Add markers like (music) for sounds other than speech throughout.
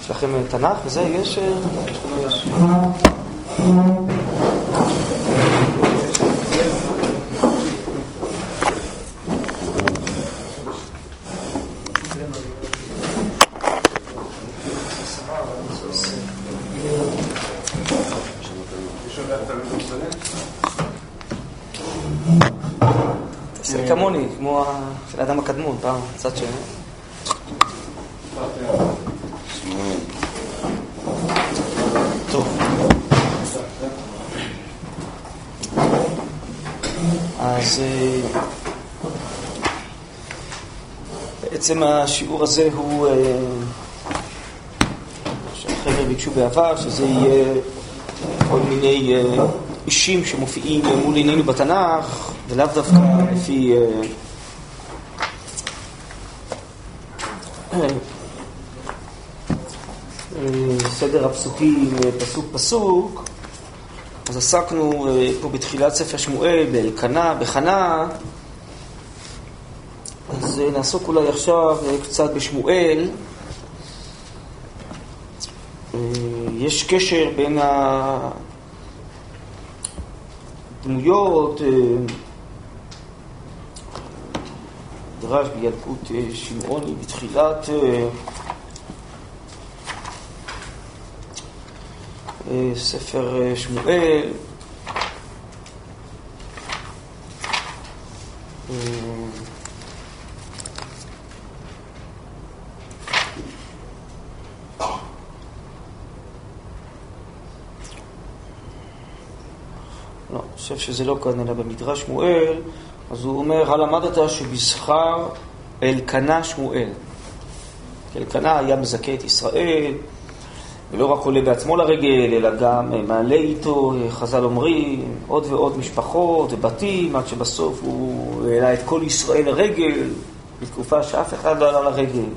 יש לכם תנ"ך וזה? יש... זה כמוני, כמו של האדם הקדמון, פעם, צד שני. טוב. אז אה, בעצם השיעור הזה הוא, אה, שהחבר'ה ביקשו בעבר, שזה יהיה כל מיני אה, אישים שמופיעים מול עינינו בתנ"ך, ולאו דווקא לפי סדר הפסוקים פסוק פסוק, אז עסקנו פה בתחילת ספר שמואל, באלקנה, בחנה, אז נעסוק אולי עכשיו קצת בשמואל. יש קשר בין הדמויות, דרש בילקוט שמעוני בתחילת ספר שמואל. לא, אני חושב שזה לא כאן, אלא במדרש שמואל, אז הוא אומר, הלמדת שבזכר אלקנה שמואל. אלקנה היה מזכה את ישראל, ולא רק עולה בעצמו לרגל, אלא גם מעלה איתו, חז"ל אומרים, עוד ועוד משפחות ובתים, עד שבסוף הוא העלה את כל ישראל לרגל, בתקופה שאף אחד לא עלה לרגל.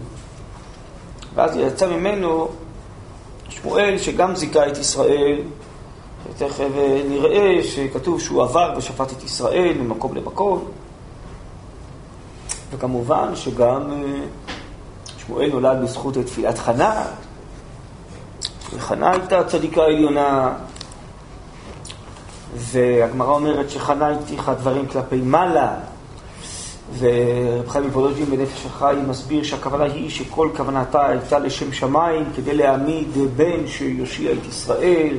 ואז יצא ממנו שמואל, שגם זיכה את ישראל, ותכף נראה שכתוב שהוא עבר ושפט את ישראל ממקום למקום. וכמובן שגם שמואל נולד בזכות תפילת חנה, וחנה הייתה צדיקה עליונה, והגמרא אומרת שחנה הבטיחה דברים כלפי מעלה, ורב חיים מוולוז'ין בנפש החיים מסביר שהכוונה היא שכל כוונתה הייתה לשם שמיים כדי להעמיד בן שיושיע את ישראל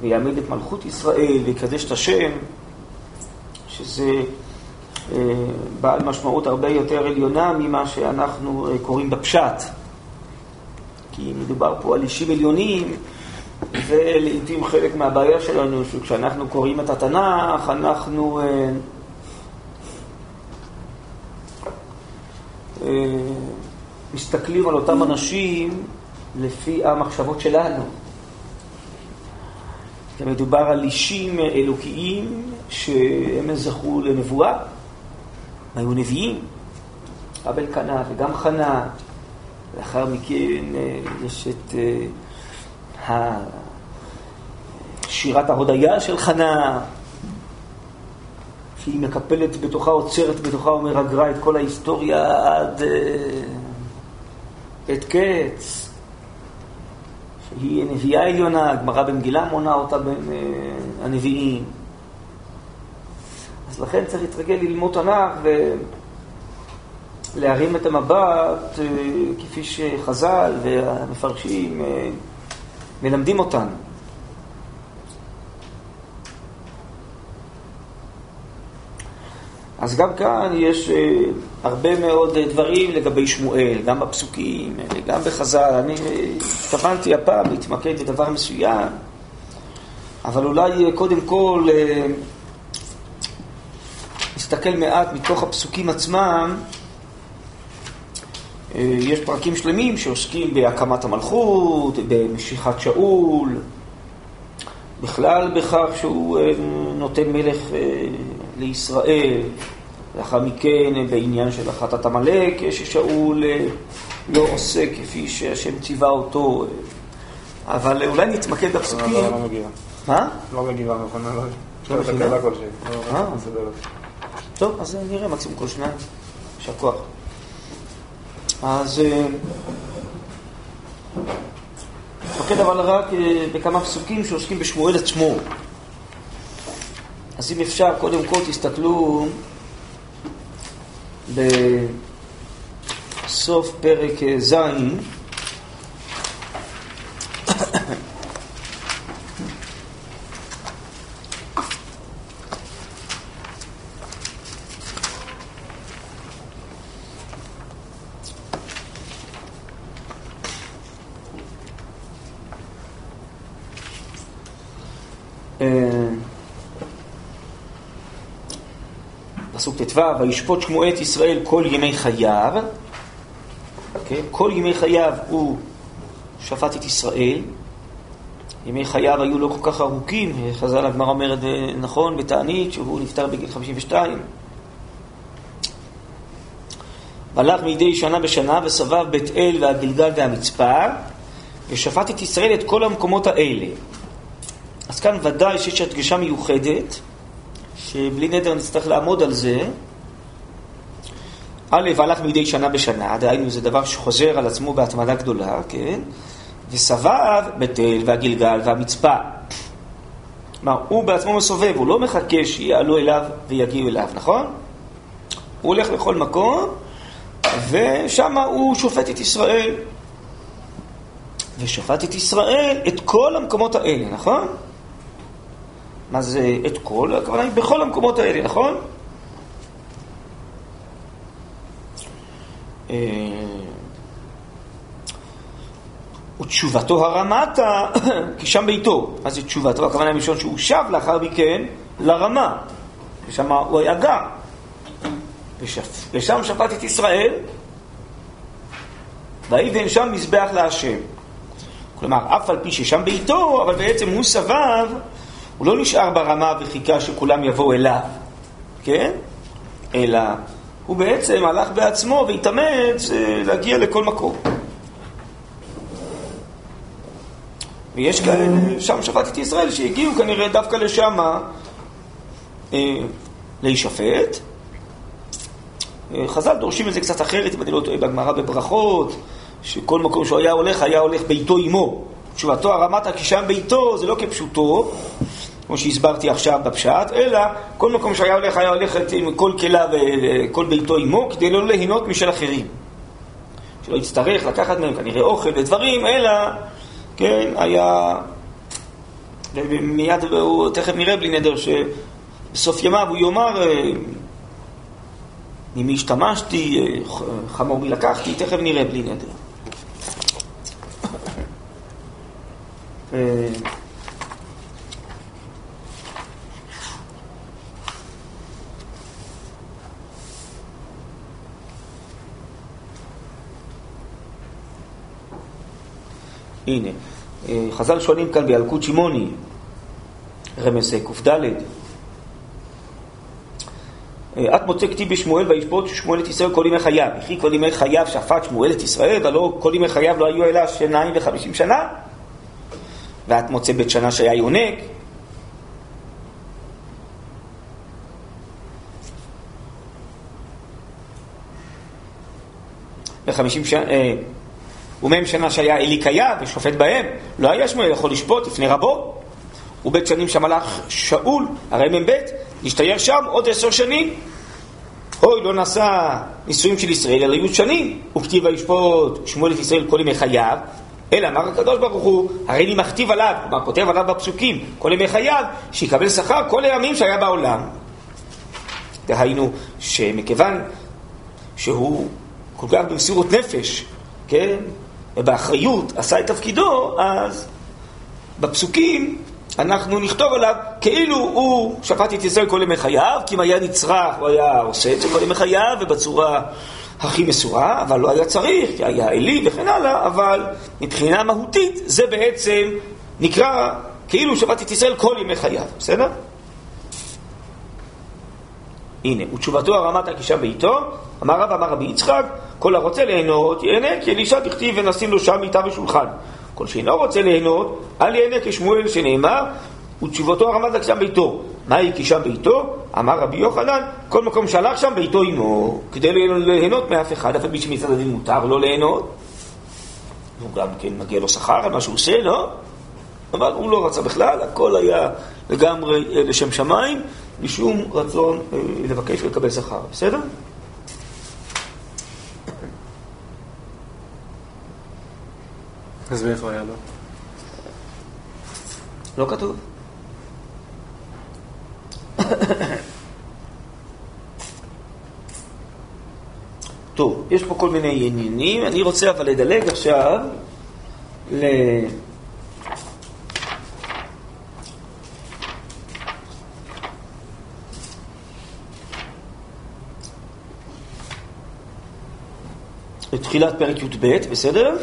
ויעמיד את מלכות ישראל ויקדש את השם, שזה אה, בעל משמעות הרבה יותר עליונה ממה שאנחנו אה, קוראים בפשט. כי מדובר פה על אישים עליונים, ולעיתים חלק מהבעיה שלנו, שכשאנחנו קוראים את התנ"ך, אנחנו אה, אה, מסתכלים על אותם אנשים לפי המחשבות שלנו. מדובר על אישים אלוקיים שהם זכו לנבואה, היו נביאים, אבל קנה וגם חנה, לאחר מכן יש את שירת ההודיה של חנה, שהיא מקפלת בתוכה, עוצרת בתוכה ומרגרה את כל ההיסטוריה עד עת קץ. שהיא נביאה עליונה, הגמרא במגילה מונה אותה בין הנביאים. אז לכן צריך להתרגל ללמוד תנ"ך ולהרים את המבט כפי שחז"ל והמפרשים מלמדים אותנו. אז גם כאן יש הרבה מאוד דברים לגבי שמואל, גם בפסוקים, גם בחז"ל. אני התכוונתי הפעם להתמקד בדבר מסוים, אבל אולי קודם כל נסתכל מעט מתוך הפסוקים עצמם. יש פרקים שלמים שעוסקים בהקמת המלכות, במשיכת שאול, בכלל בכך שהוא נותן מלך לישראל. לאחר מכן, בעניין של החלטת עמלק, ששאול לא עושה כפי שהשם ציווה אותו. אבל אולי נתמקד בפסוקים. לא מגיע. מה? לא מגיבה לא. לא מגיבה? לא, אה. מסודרת. טוב, אז נראה מקסימום כל שניים. יישר כוח. אז אה, נתמקד אבל רק אה, בכמה פסוקים שעוסקים בשמואל עצמו. אז אם אפשר, קודם כל תסתכלו בסוף פרק אה, ז', פסוק ט"ו, וישפוט שמואל את ישראל כל ימי חייו, okay, אוקיי? כל ימי חייו הוא שפט את ישראל, ימי חייו היו לא כל כך ארוכים, חז"ל הגמרא אומרת נכון בתענית שהוא נפטר בגיל 52. והלך מדי שנה בשנה וסבב בית אל והגלגל והמצפה ושפט את ישראל את כל המקומות האלה. כאן ודאי שיש הדגשה מיוחדת שבלי נדר נצטרך לעמוד על זה. א', הלך מדי שנה בשנה, דהיינו זה דבר שחוזר על עצמו בהתמדה גדולה, כן? וסבב בתל והגלגל והמצפה. כלומר, הוא בעצמו מסובב, הוא לא מחכה שיעלו אליו ויגיעו אליו, נכון? הוא הולך לכל מקום, ושם הוא שופט את ישראל. ושפט את ישראל את כל המקומות האלה, נכון? מה זה את כל? הכוונה היא בכל המקומות האלה, נכון? אה, ותשובתו הרמתה, (coughs) כי שם ביתו. מה זה תשובתו? הכוונה היא מלשון שהוא שב לאחר מכן לרמה, ושם הוא היה גר. ושם שפט את ישראל, ויבן שם מזבח להשם. כלומר, אף על פי ששם ביתו, אבל בעצם הוא סבב הוא לא נשאר ברמה וחיכה שכולם יבואו אליו, כן? אלא הוא בעצם הלך בעצמו והתאמץ להגיע לכל מקום. ויש כאלה, שם שפט את ישראל, שהגיעו כנראה דווקא לשם אה, להישפט. אה, חז"ל דורשים את זה קצת אחרת, אם אני לא טועה בגמרא בברכות, שכל מקום שהוא היה הולך, היה הולך ביתו עמו. תשובתו הרמתה כי שם ביתו זה לא כפשוטו, כמו שהסברתי עכשיו בפשט, אלא כל מקום שהיה הולך, היה הולך עם כל כלה וכל ביתו עמו, כדי לא ליהנות משל אחרים. שלא יצטרך לקחת מהם כנראה אוכל ודברים, אלא, כן, היה... ומיד, הוא תכף נראה בלי נדר, שבסוף ימיו הוא יאמר, אה, ממי השתמשתי, אה, חמור מי לקחתי, תכף נראה בלי נדר. (laughs) הנה, אה, חז"ל שואלים כאן בילקוט שמעוני, רמז קד. אה, את מוצא כתיב בשמואל וישפוט שמואל את ישראל כל ימי חייו. וכי כל ימי חייו שפט שמואל את ישראל, ולא כל ימי חייו לא היו אלא שניים וחמישים שנה. ואת מוצא בית שנה שהיה יונק. וחמישים שנה... ומהם שנה שהיה אלי קיה ושופט בהם, לא היה שמואל יכול לשפוט לפני רבו. ובית שנים שמלך שאול, הרי מ"ב, נשתייר שם עוד עשר שנים. אוי, לא נעשה נישואים של ישראל, אלא יהיו שנים. וכתיב וישפוט שמואל את ישראל כל ימי חייו, אלא אמר הקדוש ברוך הוא, הרי אני מכתיב עליו, כלומר כותב עליו בפסוקים, כל ימי חייו, שיקבל שכר כל הימים שהיה בעולם. דהיינו, שמכיוון שהוא כל כך במסירות נפש, כן, ובאחריות עשה את תפקידו, אז בפסוקים אנחנו נכתוב עליו כאילו הוא שפט את ישראל כל ימי חייו, כי אם היה נצרך הוא היה עושה את זה כל ימי חייו ובצורה הכי מסורה, אבל לא היה צריך, כי היה עלי וכן הלאה, אבל מבחינה מהותית זה בעצם נקרא כאילו שפט את ישראל כל ימי חייו, בסדר? הנה, ותשובתו הרמת הקישה בעיתו, אמר רב אמר רבי יצחק, כל הרוצה ליהנות ייהנה, כי אלישע דכתיב ונשים לו שם מיטה ושולחן. כל שאינו רוצה ליהנות, אל ייהנה כשמואל שנאמר, ותשובתו הרמת הקישה בעיתו. מהי כי שם ביתו? אמר רבי יוחנן, כל מקום שהלך שם ביתו עמו, כדי ליהנות מאף אחד, אף על פי שמצד הדין מותר לו ליהנות. הוא גם כן מגיע לו שכר על מה שהוא עושה, לא? אבל הוא לא רצה בכלל, הכל היה לגמרי אה, לשם שמיים, משום רצון אה, לבקש ולקבל שכר, בסדר? אז מאיפה היה לו? לא כתוב. טוב, יש פה כל מיני עניינים, אני רוצה אבל לדלג עכשיו ל... לתחילת פרק י"ב, בסדר?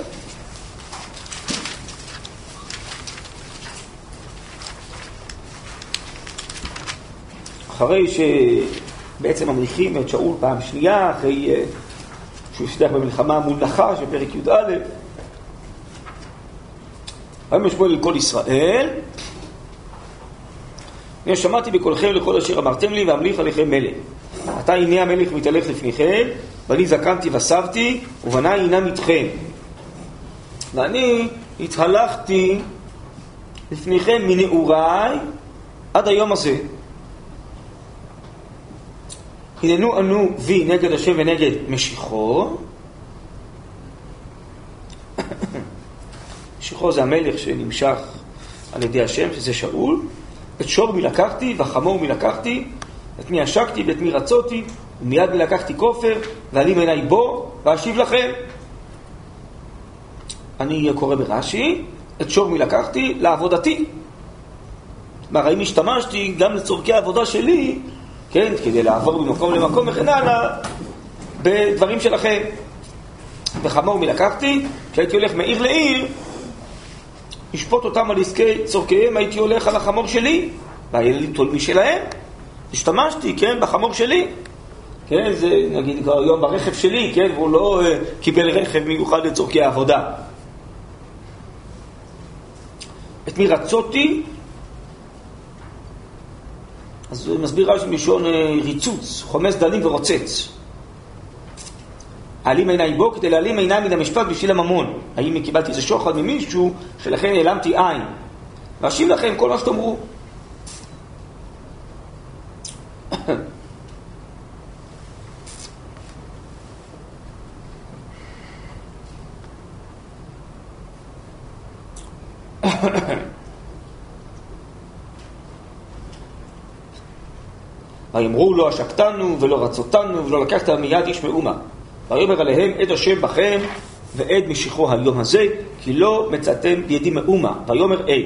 אחרי שבעצם ממליכים את שאול פעם שנייה, אחרי אה, שהוא הצליח במלחמה מול נחש בפרק י"א, ויאמר שמואל אל כל ישראל, הנה שמעתי בקולכם לכל אשר אמרתם לי ואמליך עליכם מלך. עתה הנה המלך מתהלך לפניכם, ואני זקנתי וסבתי, ובניי אינם איתכם. ואני התהלכתי לפניכם מנעוריי עד היום הזה. הננו אנו וי נגד השם ונגד משיחו. (coughs) משיחו זה המלך שנמשך על ידי השם, שזה שאול. את שור מי לקחתי, וחמור מי לקחתי, את מי עשקתי ואת מי רצותי, ומיד מי לקחתי כופר, ועלים עיניי בו, ואשיב לכם. אני קורא ברש"י, את שור מי לקחתי לעבודתי. כלומר, האם השתמשתי גם לצורכי העבודה שלי כן, כדי לעבור ממקום למקום וכן הלאה, בדברים שלכם. וחמור מי לקחתי, כשהייתי הולך מעיר לעיר, לשפוט אותם על עסקי צורכיהם, הייתי הולך על החמור שלי, והיה לי תול משלהם. השתמשתי, כן, בחמור שלי. כן, זה נגיד כבר היום ברכב שלי, כן, והוא לא uh, קיבל רכב מיוחד לצורכי העבודה. את מי רצותי? אז הוא מסביר רש"י מלשון אה, ריצוץ, חומס דלים ורוצץ. העלים עיניי בו כדי להעלים עיניי מן המשפט בשביל הממון. האם קיבלתי איזה שוחד ממישהו שלכן העלמתי עין. ואשיב לכם כל מה שתאמרו. ויאמרו לא עשקתנו ולא רצותנו ולא לקחת מיד איש מאומה. ויאמר עליהם עד השם בכם ועד משיחו היום הזה, כי לא מצאתם בידי מאומה. ויאמר אי.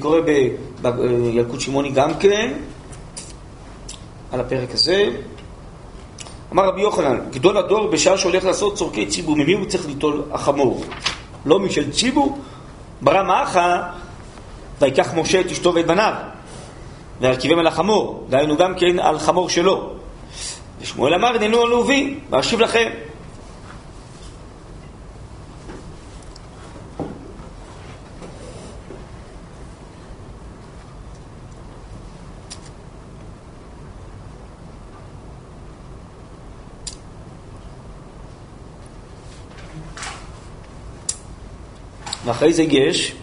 קורא בילקוט שמעוני גם כן, על הפרק הזה. אמר רבי יוחנן, גדול הדור בשעה שהולך לעשות צורכי ציבור, ממי הוא צריך ליטול החמור? לא משל ציבור? ברא מאחה, ויקח משה את אשתו ואת בניו, והרכיבם על החמור, דהיינו גם כן על חמור שלו. ושמואל אמר, הננו עלובי, ואשיב לכם. ואחרי זה יש,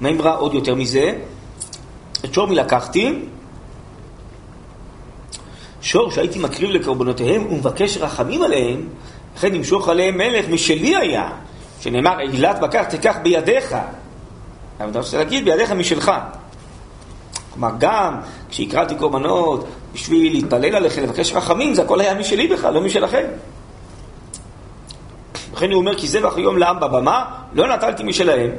מימרה עוד יותר מזה, את שור מי לקחתי, שור שהייתי מקריב לקורבנותיהם ומבקש רחמים עליהם, לכן נמשוך עליהם מלך משלי היה, שנאמר, עילת בקר תיקח בידיך. אבל אתה רוצה להגיד, בידיך משלך. כלומר, גם כשהקרבתי קורבנות בשביל להתפלל עליכם, לבקש רחמים, זה הכל היה משלי בכלל, לא משלכם. לכן הוא אומר, כי זבח יום לעם בבמה, לא נטלתי משלהם.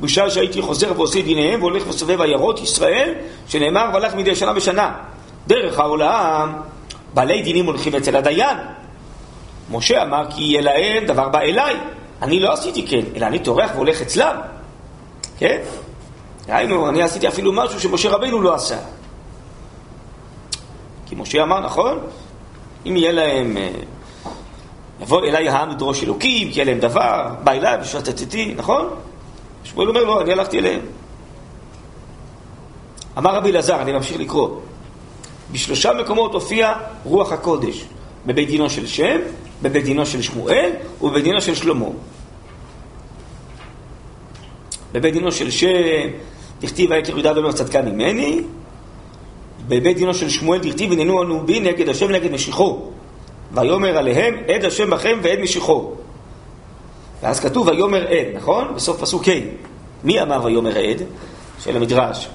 בשעה שהייתי חוזר ועושה דיניהם והולך וסובב עיירות ישראל, שנאמר והלך מדי שנה בשנה. דרך העולם, בעלי דינים הולכים אצל הדיין. משה אמר כי יהיה להם דבר בא אליי. אני לא עשיתי כן, אלא אני טורח והולך אצלם. כן? היינו, אני עשיתי אפילו משהו שמשה רבינו לא עשה. כי משה אמר, נכון? אם יהיה להם, אה, יבוא אליי העם לדרוש אלוקים, כי להם דבר, בא אליי ושתתתי, נכון? שמואל אומר לו, אני הלכתי אליהם. אמר רבי אלעזר, אני ממשיך לקרוא, בשלושה מקומות הופיע רוח הקודש, בבית דינו של שם, בבית דינו של שמואל ובבית דינו של שלמה. בבית דינו של שם, דכתיב ויכר יהודה ויאמר צדקה ממני, בבית דינו של שמואל דכתיב הנני ענו בי נגד השם ונגד משיחו. ויאמר עליהם עד השם בכם ועד משיחו. ואז כתוב ויאמר עד, נכון? בסוף פסוק ה'. מי אמר ויאמר עד? שואל המדרש.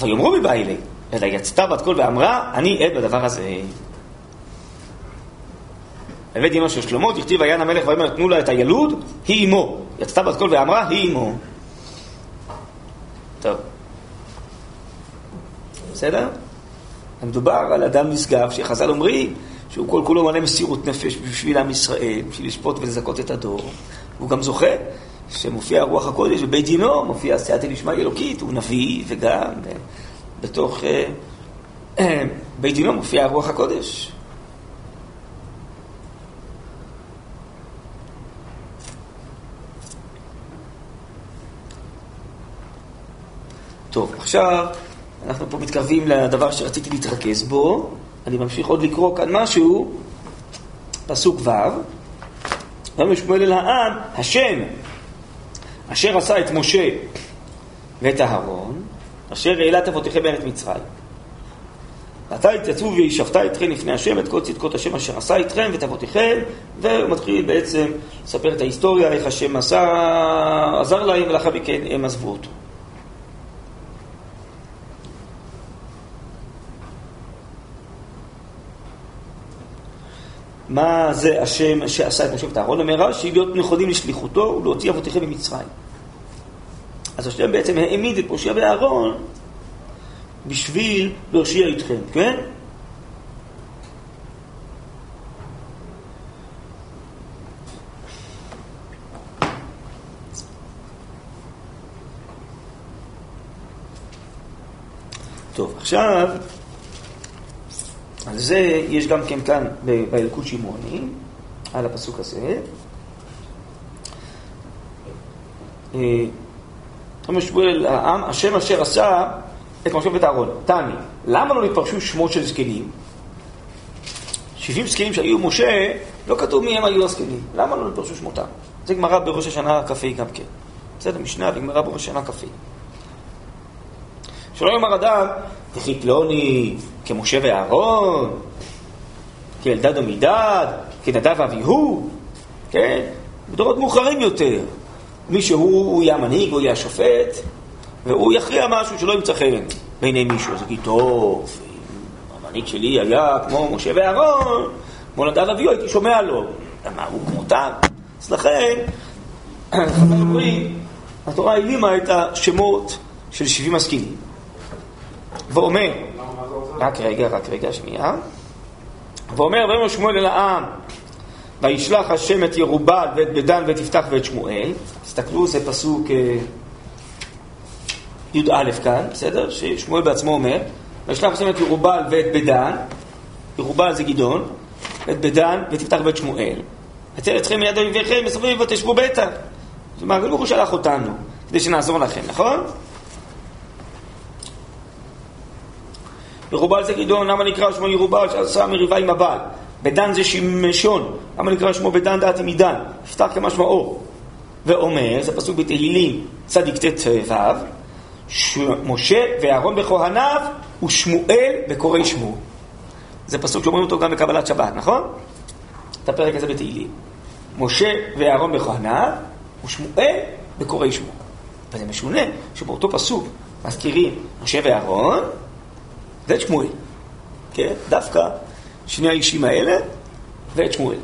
ויאמרו מיבעי ליה, אלא יצתה בת קול ואמרה, אני עד בדבר הזה. בבית דינו של שלמה, דכתיב ויען המלך ויאמר תנו לה את הילוד, היא אמו. יצתה בת קול ואמרה, היא אמו. טוב. בסדר? מדובר על אדם נשגב, שחז"ל אומרים שהוא כל כולו מלא מסירות נפש בשביל עם ישראל, בשביל לשפוט ולזכות את הדור. הוא גם זוכה שמופיע רוח הקודש בבית דינו, מופיע סייעתא דשמיא אלוקית, הוא נביא וגם בתוך אה, אה, בית דינו מופיע רוח הקודש. טוב, עכשיו אנחנו פה מתקרבים לדבר שרציתי להתרכז בו. אני ממשיך עוד לקרוא כאן משהו, פסוק ו', ויאמר שמואל אל העם, השם, אשר עשה את משה ואת אהרון, אשר העלה את אבותיכם בארץ מצרים. ועתה התייצבו וישבת אתכם לפני השם את כל צדקות השם אשר עשה אתכם ואת אבותיכם, והוא מתחיל בעצם לספר את ההיסטוריה, איך השם עשה, עזר להם, ולאחר מכן הם עזבו אותו. מה זה השם שעשה את משה ואת אהרון? אומר רש"י, להיות נכונים לשליחותו ולהוציא אבותיכם ממצרים. אז השם בעצם העמיד את משה ואהרון בשביל להושיע אתכם, כן? טוב, עכשיו על זה יש גם כן כאן בילקוט שמעוני, על הפסוק הזה. אומר אה, שמואל העם, השם אשר עשה את משה ואת אהרון. תעני, למה לא נתפרשו שמות של זקנים? 70 זקנים שהיו משה, לא כתוב מי הם היו הזקנים. למה לא נתפרשו שמותם? זה גמרא בראש השנה כ"ה גם כן. בסדר, משנה וגמרא בראש השנה כ"ה. שלא יאמר אדם, וכי פלוני כמשה ואהרון, כאלדד ומידד, כנדב ואביהו, כן? בדורות מאוחרים יותר. מי שהוא יהיה המנהיג, הוא יהיה השופט, והוא יכריע משהו שלא ימצא חן בעיני מישהו. אז יגיד, טוב, אם המנהיג שלי היה כמו משה ואהרון, כמו נדב ואביהו, הייתי שומע לו. למה הוא כמותם? אז לכן, (clears throat) חבר אומרים, התורה העלימה את השמות של 70 הזקנים. ואומר, רק רגע, רק רגע, שנייה. ואומר, ויאמר שמואל אל העם, וישלח השם את ירובל ואת בדן ואת יפתח ואת שמואל. תסתכלו, זה פסוק אה, י"א כאן, בסדר? ששמואל בעצמו אומר, וישלח השם את ירובל ואת בדן, ירובל זה גדעון, ואת בדן ואת יפתח ואת שמואל. אצל אתכם מיד אויביכם, מסביב ותשבו בטח. זאת אומרת, הוא שלח אותנו, כדי שנעזור לכם, נכון? ירובל זה גדעון, למה נקרא שמו ירובל שעשה מריבה עם הבעל? בדן זה שמשון, למה נקרא שמו בדן דעתי מדן? יפתח כמשמע אור. ואומר, זה פסוק בתהילים צדיק ט' ו', משה ואהרון בכהניו ושמואל בקוראי שמו. זה פסוק שאומרים אותו גם בקבלת שבת, נכון? את הפרק הזה בתהילים. משה ואהרון בכהניו ושמואל בקוראי שמו. וזה משונה שבאותו פסוק מזכירים משה ואהרון ואת שמואל. כן? דווקא שני האישים האלה ואת שמואל.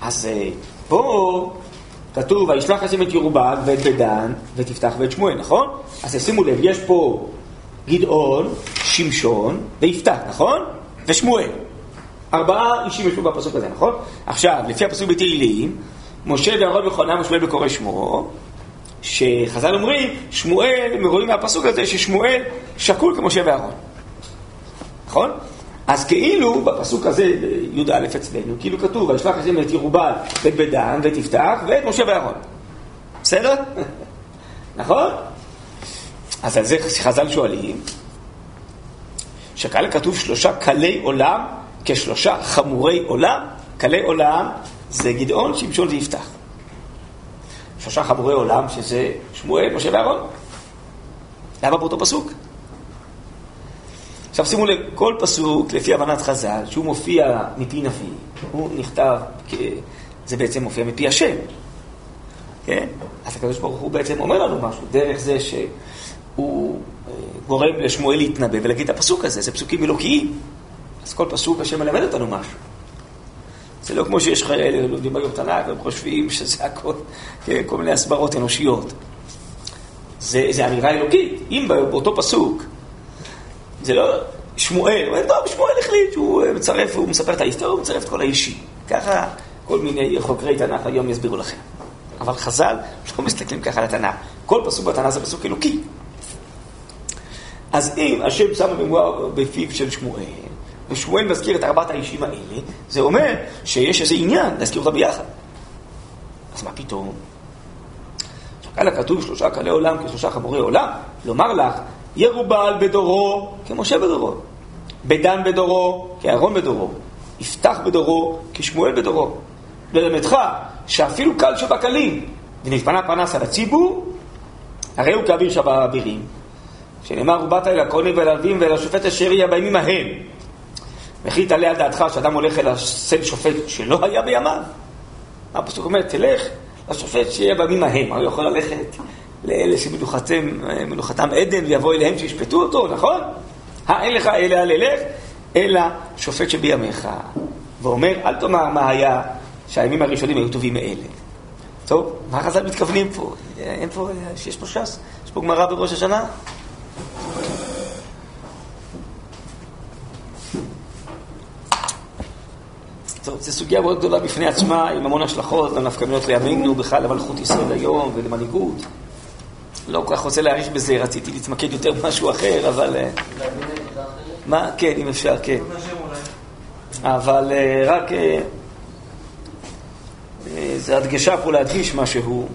אז אה, פה כתוב, וישלח השם את ירובעל ואת בדן ותפתח ואת שמואל, נכון? אז שימו לב, יש פה גדעון, שמשון ויפתח, נכון? ושמואל. ארבעה אישים ישבו בפסוק הזה, נכון? עכשיו, לפי הפסוק בתהילים, משה ואהרון וחונם ושמואל בקורא שמו, שחז"ל אומרים, שמואל, רואים מהפסוק הזה ששמואל שקול כמשה ואהרון. נכון? אז כאילו, בפסוק הזה, י"א אצלנו, כאילו כתוב, וישלח השם את ירובל ואת בדן ואת יפתח ואת משה ואהרון. בסדר? (laughs) נכון? אז על זה חז"ל שואלים, שכאלה כתוב שלושה קלי עולם כשלושה חמורי עולם, קלי עולם זה גדעון, שמשון ויפתח. שלושה חמורי עולם שזה שמואל, משה ואהרון. למה באותו פסוק? עכשיו שימו לב, כל פסוק, לפי הבנת חז"ל, שהוא מופיע מפי נביא, הוא נכתב, זה בעצם מופיע מפי השם. כן? אז הקדוש ברוך הוא בעצם אומר לנו משהו, דרך זה שהוא אה, גורם לשמואל להתנבא ולהגיד את הפסוק הזה, זה פסוקים אלוקיים. אז כל פסוק השם מלמד אותנו משהו. זה לא כמו שיש חיילים לומדים היום תנ"ך והם חושבים שזה הכל, כן, כל מיני הסברות אנושיות. זה, זה אמירה אלוקית. אם באותו פסוק זה לא שמואל, אומר, טוב, שמואל החליט שהוא מצרף, הוא מספר את ההיסטוריה, הוא מצרף את כל האישי. ככה כל מיני חוקרי תנ"ך היום יסבירו לכם. אבל חז"ל לא מסתכלים ככה על התנ"ך. כל פסוק בתנ"ך זה פסוק אלוקי. אז אם השם שם במואר בפיו של שמואל, ושמואל מזכיר את ארבעת האישים האלה, זה אומר שיש איזה עניין להזכיר אותם ביחד. אז מה פתאום? כאן כתוב שלושה קלי עולם כשלושה חמורי עולם, לומר לך, ירובל בדורו כמשה בדורו, בדן בדורו כאהרון בדורו, יפתח בדורו כשמואל בדורו. ללמדך שאפילו קל שבקלים, ונתפנה פנס על הציבור, הרי הוא כאוויר שבאבירים, שנאמר ובאת אל הכהנים ואל הלווים ואל השופט אשר יהיה בימים ההם. וכי תעלה על דעתך שאדם הולך אל הסל שופט שלא היה בימיו? הפסוק אומר, תלך לשופט שיהיה בימים ההם, הרי הוא יכול ללכת לאלה שמנוחתם עדן ויבוא אליהם שישפטו אותו, נכון? אין לך אלא אל אלך, אלא שופט שבימיך. ואומר, אל תאמר מה היה שהימים הראשונים היו טובים מאלה. טוב, מה חז"ל מתכוונים פה? אין פה, יש פה ש"ס? יש פה גמרא בראש השנה? טוב, זו סוגיה מאוד גדולה בפני עצמה, עם המון השלכות, גם נפקא מינות לימינו, בכלל למלכות ישראל היום ולמנהיגות. לא כל כך רוצה להעריך בזה, רציתי להתמקד יותר במשהו אחר, אבל... אה, מה? כן, אם אפשר, כן. אבל אה, רק... אה, זה הדגשה פה להדגיש משהו.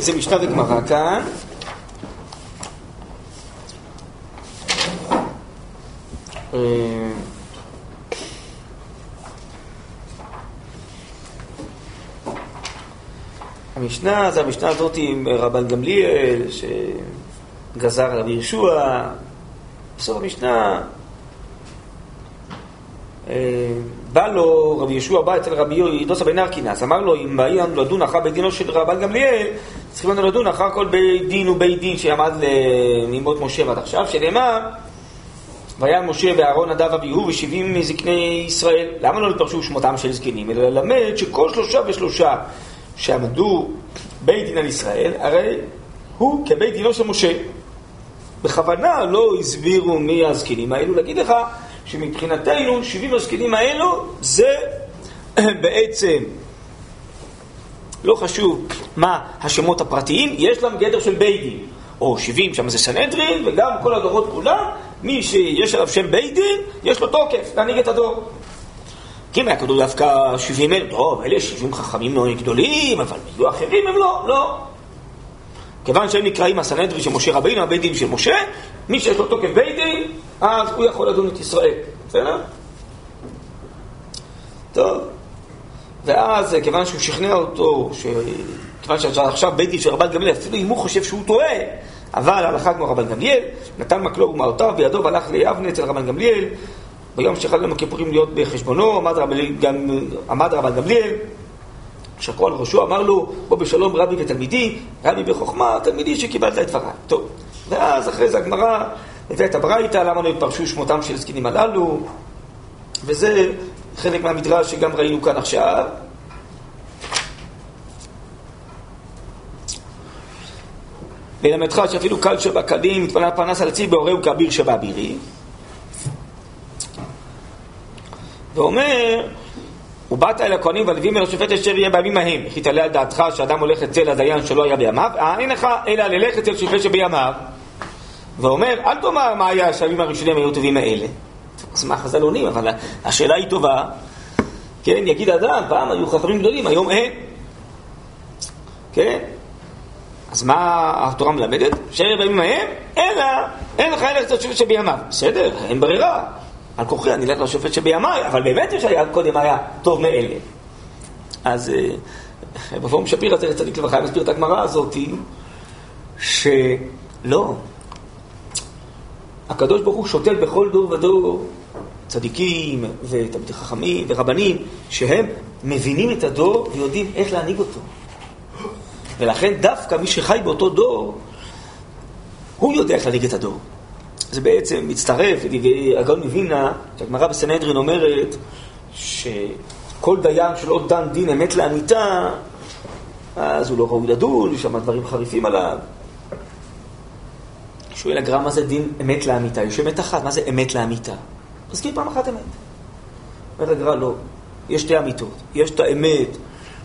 זה משנה וגמרא כאן. אה, המשנה זה המשנה הזאת עם רבן גמליאל, שגזר רבי יהושע. בסוף המשנה אה, בא לו, רבי יהושע בא אצל רבי ידוסה בן ארקינס, אמר לו, אם באים לדון אחר בית דינו של רבן גמליאל, צריכים לנו לדון אחר כל בית דין ובית דין שעמד למימות משה ועד עכשיו, שנאמר, והיה משה ואהרון נדב אביהו ושבעים מזקני ישראל. למה לא נתפרשו שמותם של זקנים? אלא ללמד שכל שלושה ושלושה שעמדו בית דין על ישראל, הרי הוא כבית דינו של משה. בכוונה לא הסבירו מי הזקנים האלו, להגיד לך שמבחינתנו 70 הזקנים האלו זה (clears throat) בעצם לא חשוב מה השמות הפרטיים, יש להם גדר של בית דין. או 70, שם זה סנהדרין, וגם כל הדורות כולם, מי שיש עליו שם בית דין, יש לו תוקף להנהיג את הדור. כי אם היה כתוב דווקא 70 אלף, טוב, אלה 70 חכמים מאוד גדולים, אבל יהיו אחרים הם לא, לא. כיוון שהם נקראים הסנהדרין של משה רבינו, הבית דין של משה, מי שיש לו תוקף בית דין, אז הוא יכול לדון את ישראל. בסדר? טוב. ואז, כיוון שהוא שכנע אותו, ש... כיוון שעכשיו בית דין של רבן גמליאל, אפילו אם הוא חושב שהוא טועה, אבל הלכה כמו רבן גמליאל, נתן מקלו ומעותיו בידו והלך ליבנה אצל רבן גמליאל, ביום שחל יום הכיפורים להיות בחשבונו, עמד רבן, גם, עמד רבן גמליאל, שקו על ראשו, אמר לו, בוא בשלום רבי ותלמידי, רבי בחוכמה, תלמידי שקיבלת את דבריי. טוב, ואז אחרי זה הגמרא הביאה את הברייתא, למה לא התפרשו שמותם של זקנים הללו, וזה חלק מהמדרש שגם ראינו כאן עכשיו. ללמדך שאפילו קל שבקלים מתפנה פרנס על עצי בהורהו כאביר שבאבירי. ואומר, ובאת אל הכהנים והלווים אל השופט אשר יהיה בימים ההם. וכי תעלה על דעתך שאדם הולך אצל הדיין שלא היה בימיו, אה, אין לך אלא ללכת אל שופט שבימיו. ואומר, אל תאמר מה היה שהימים הראשונים היו טובים האלה. אז מה חז"ל עונים, אבל השאלה היא טובה. כן, יגיד אדם, פעם היו חכמים גדולים, היום אין. כן? אז מה התורה מלמדת? שאלה בימים ההם, אלא, אין לך אלא את השופט שבימיו. בסדר, אין ברירה. על כוחי אני אלך לשופט שבימיי, אבל באמת יש היה קודם היה טוב מאלה. אז אה, בפורום שפירא, זה צדיק לברכה, מסביר את הגמרא הזאת, שלא, הקדוש ברוך הוא שותל בכל דור ודור צדיקים ותלמידי חכמים ורבנים, שהם מבינים את הדור ויודעים איך להנהיג אותו. ולכן דווקא מי שחי באותו דור, הוא יודע איך להנהיג את הדור. זה בעצם מצטרף לדברי הגאון מווילנה, שהגמרא בסנהדרין אומרת שכל דיין שלא דן דין אמת לאמיתה, אז הוא לא ראוי לדון, יש שם דברים חריפים עליו. שואל הגר"א מה זה דין אמת לאמיתה? יש אמת אחת, מה זה אמת לאמיתה? תזכיר פעם אחת אמת. אומר הגר"א לא, יש שתי אמיתות. יש את האמת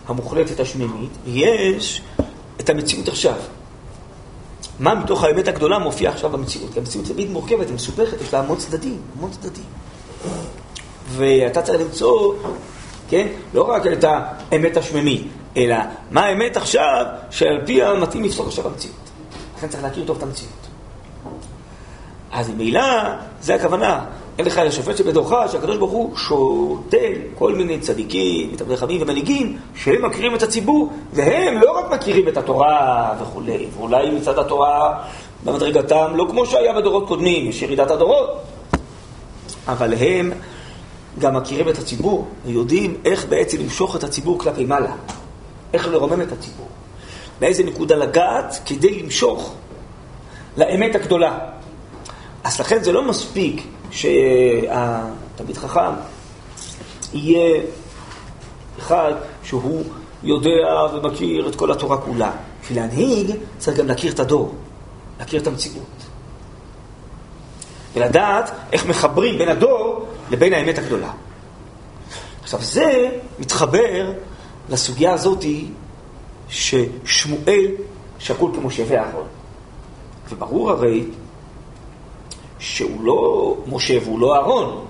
המוחלטת השמימית, ויש את המציאות עכשיו. מה מתוך האמת הגדולה מופיע עכשיו במציאות? כי המציאות תמיד מורכבת, היא מסופכת, יש לה המון צדדים, המון צדדים. ואתה צריך למצוא, כן, לא רק את האמת השמימית, אלא מה האמת עכשיו שעל פיה מתאים לפסוק עכשיו המציאות. לכן צריך להכיר טוב את המציאות. אז ממילא, זה הכוונה. אין לך אלא שופט שבדורך, שהקדוש ברוך הוא שותל כל מיני צדיקים, מתלמידי חכמים ומנהיגים, שהם מכירים את הציבור, והם לא רק מכירים את התורה וכולי, ואולי מצד התורה במדרגתם, לא כמו שהיה בדורות קודמים, יש ירידת הדורות, אבל הם גם מכירים את הציבור, ויודעים איך בעצם למשוך את הציבור כלפי מעלה, איך לרומם את הציבור, מאיזה נקודה לגעת כדי למשוך לאמת הגדולה. אז לכן זה לא מספיק שהתלמיד חכם יהיה אחד שהוא יודע ומכיר את כל התורה כולה. בשביל להנהיג צריך גם להכיר את הדור, להכיר את המציאות. ולדעת איך מחברים בין הדור לבין האמת הגדולה. עכשיו זה מתחבר לסוגיה הזאתי ששמואל שקול כמשה ואהרון. וברור הרי שהוא לא משה והוא לא אהרון,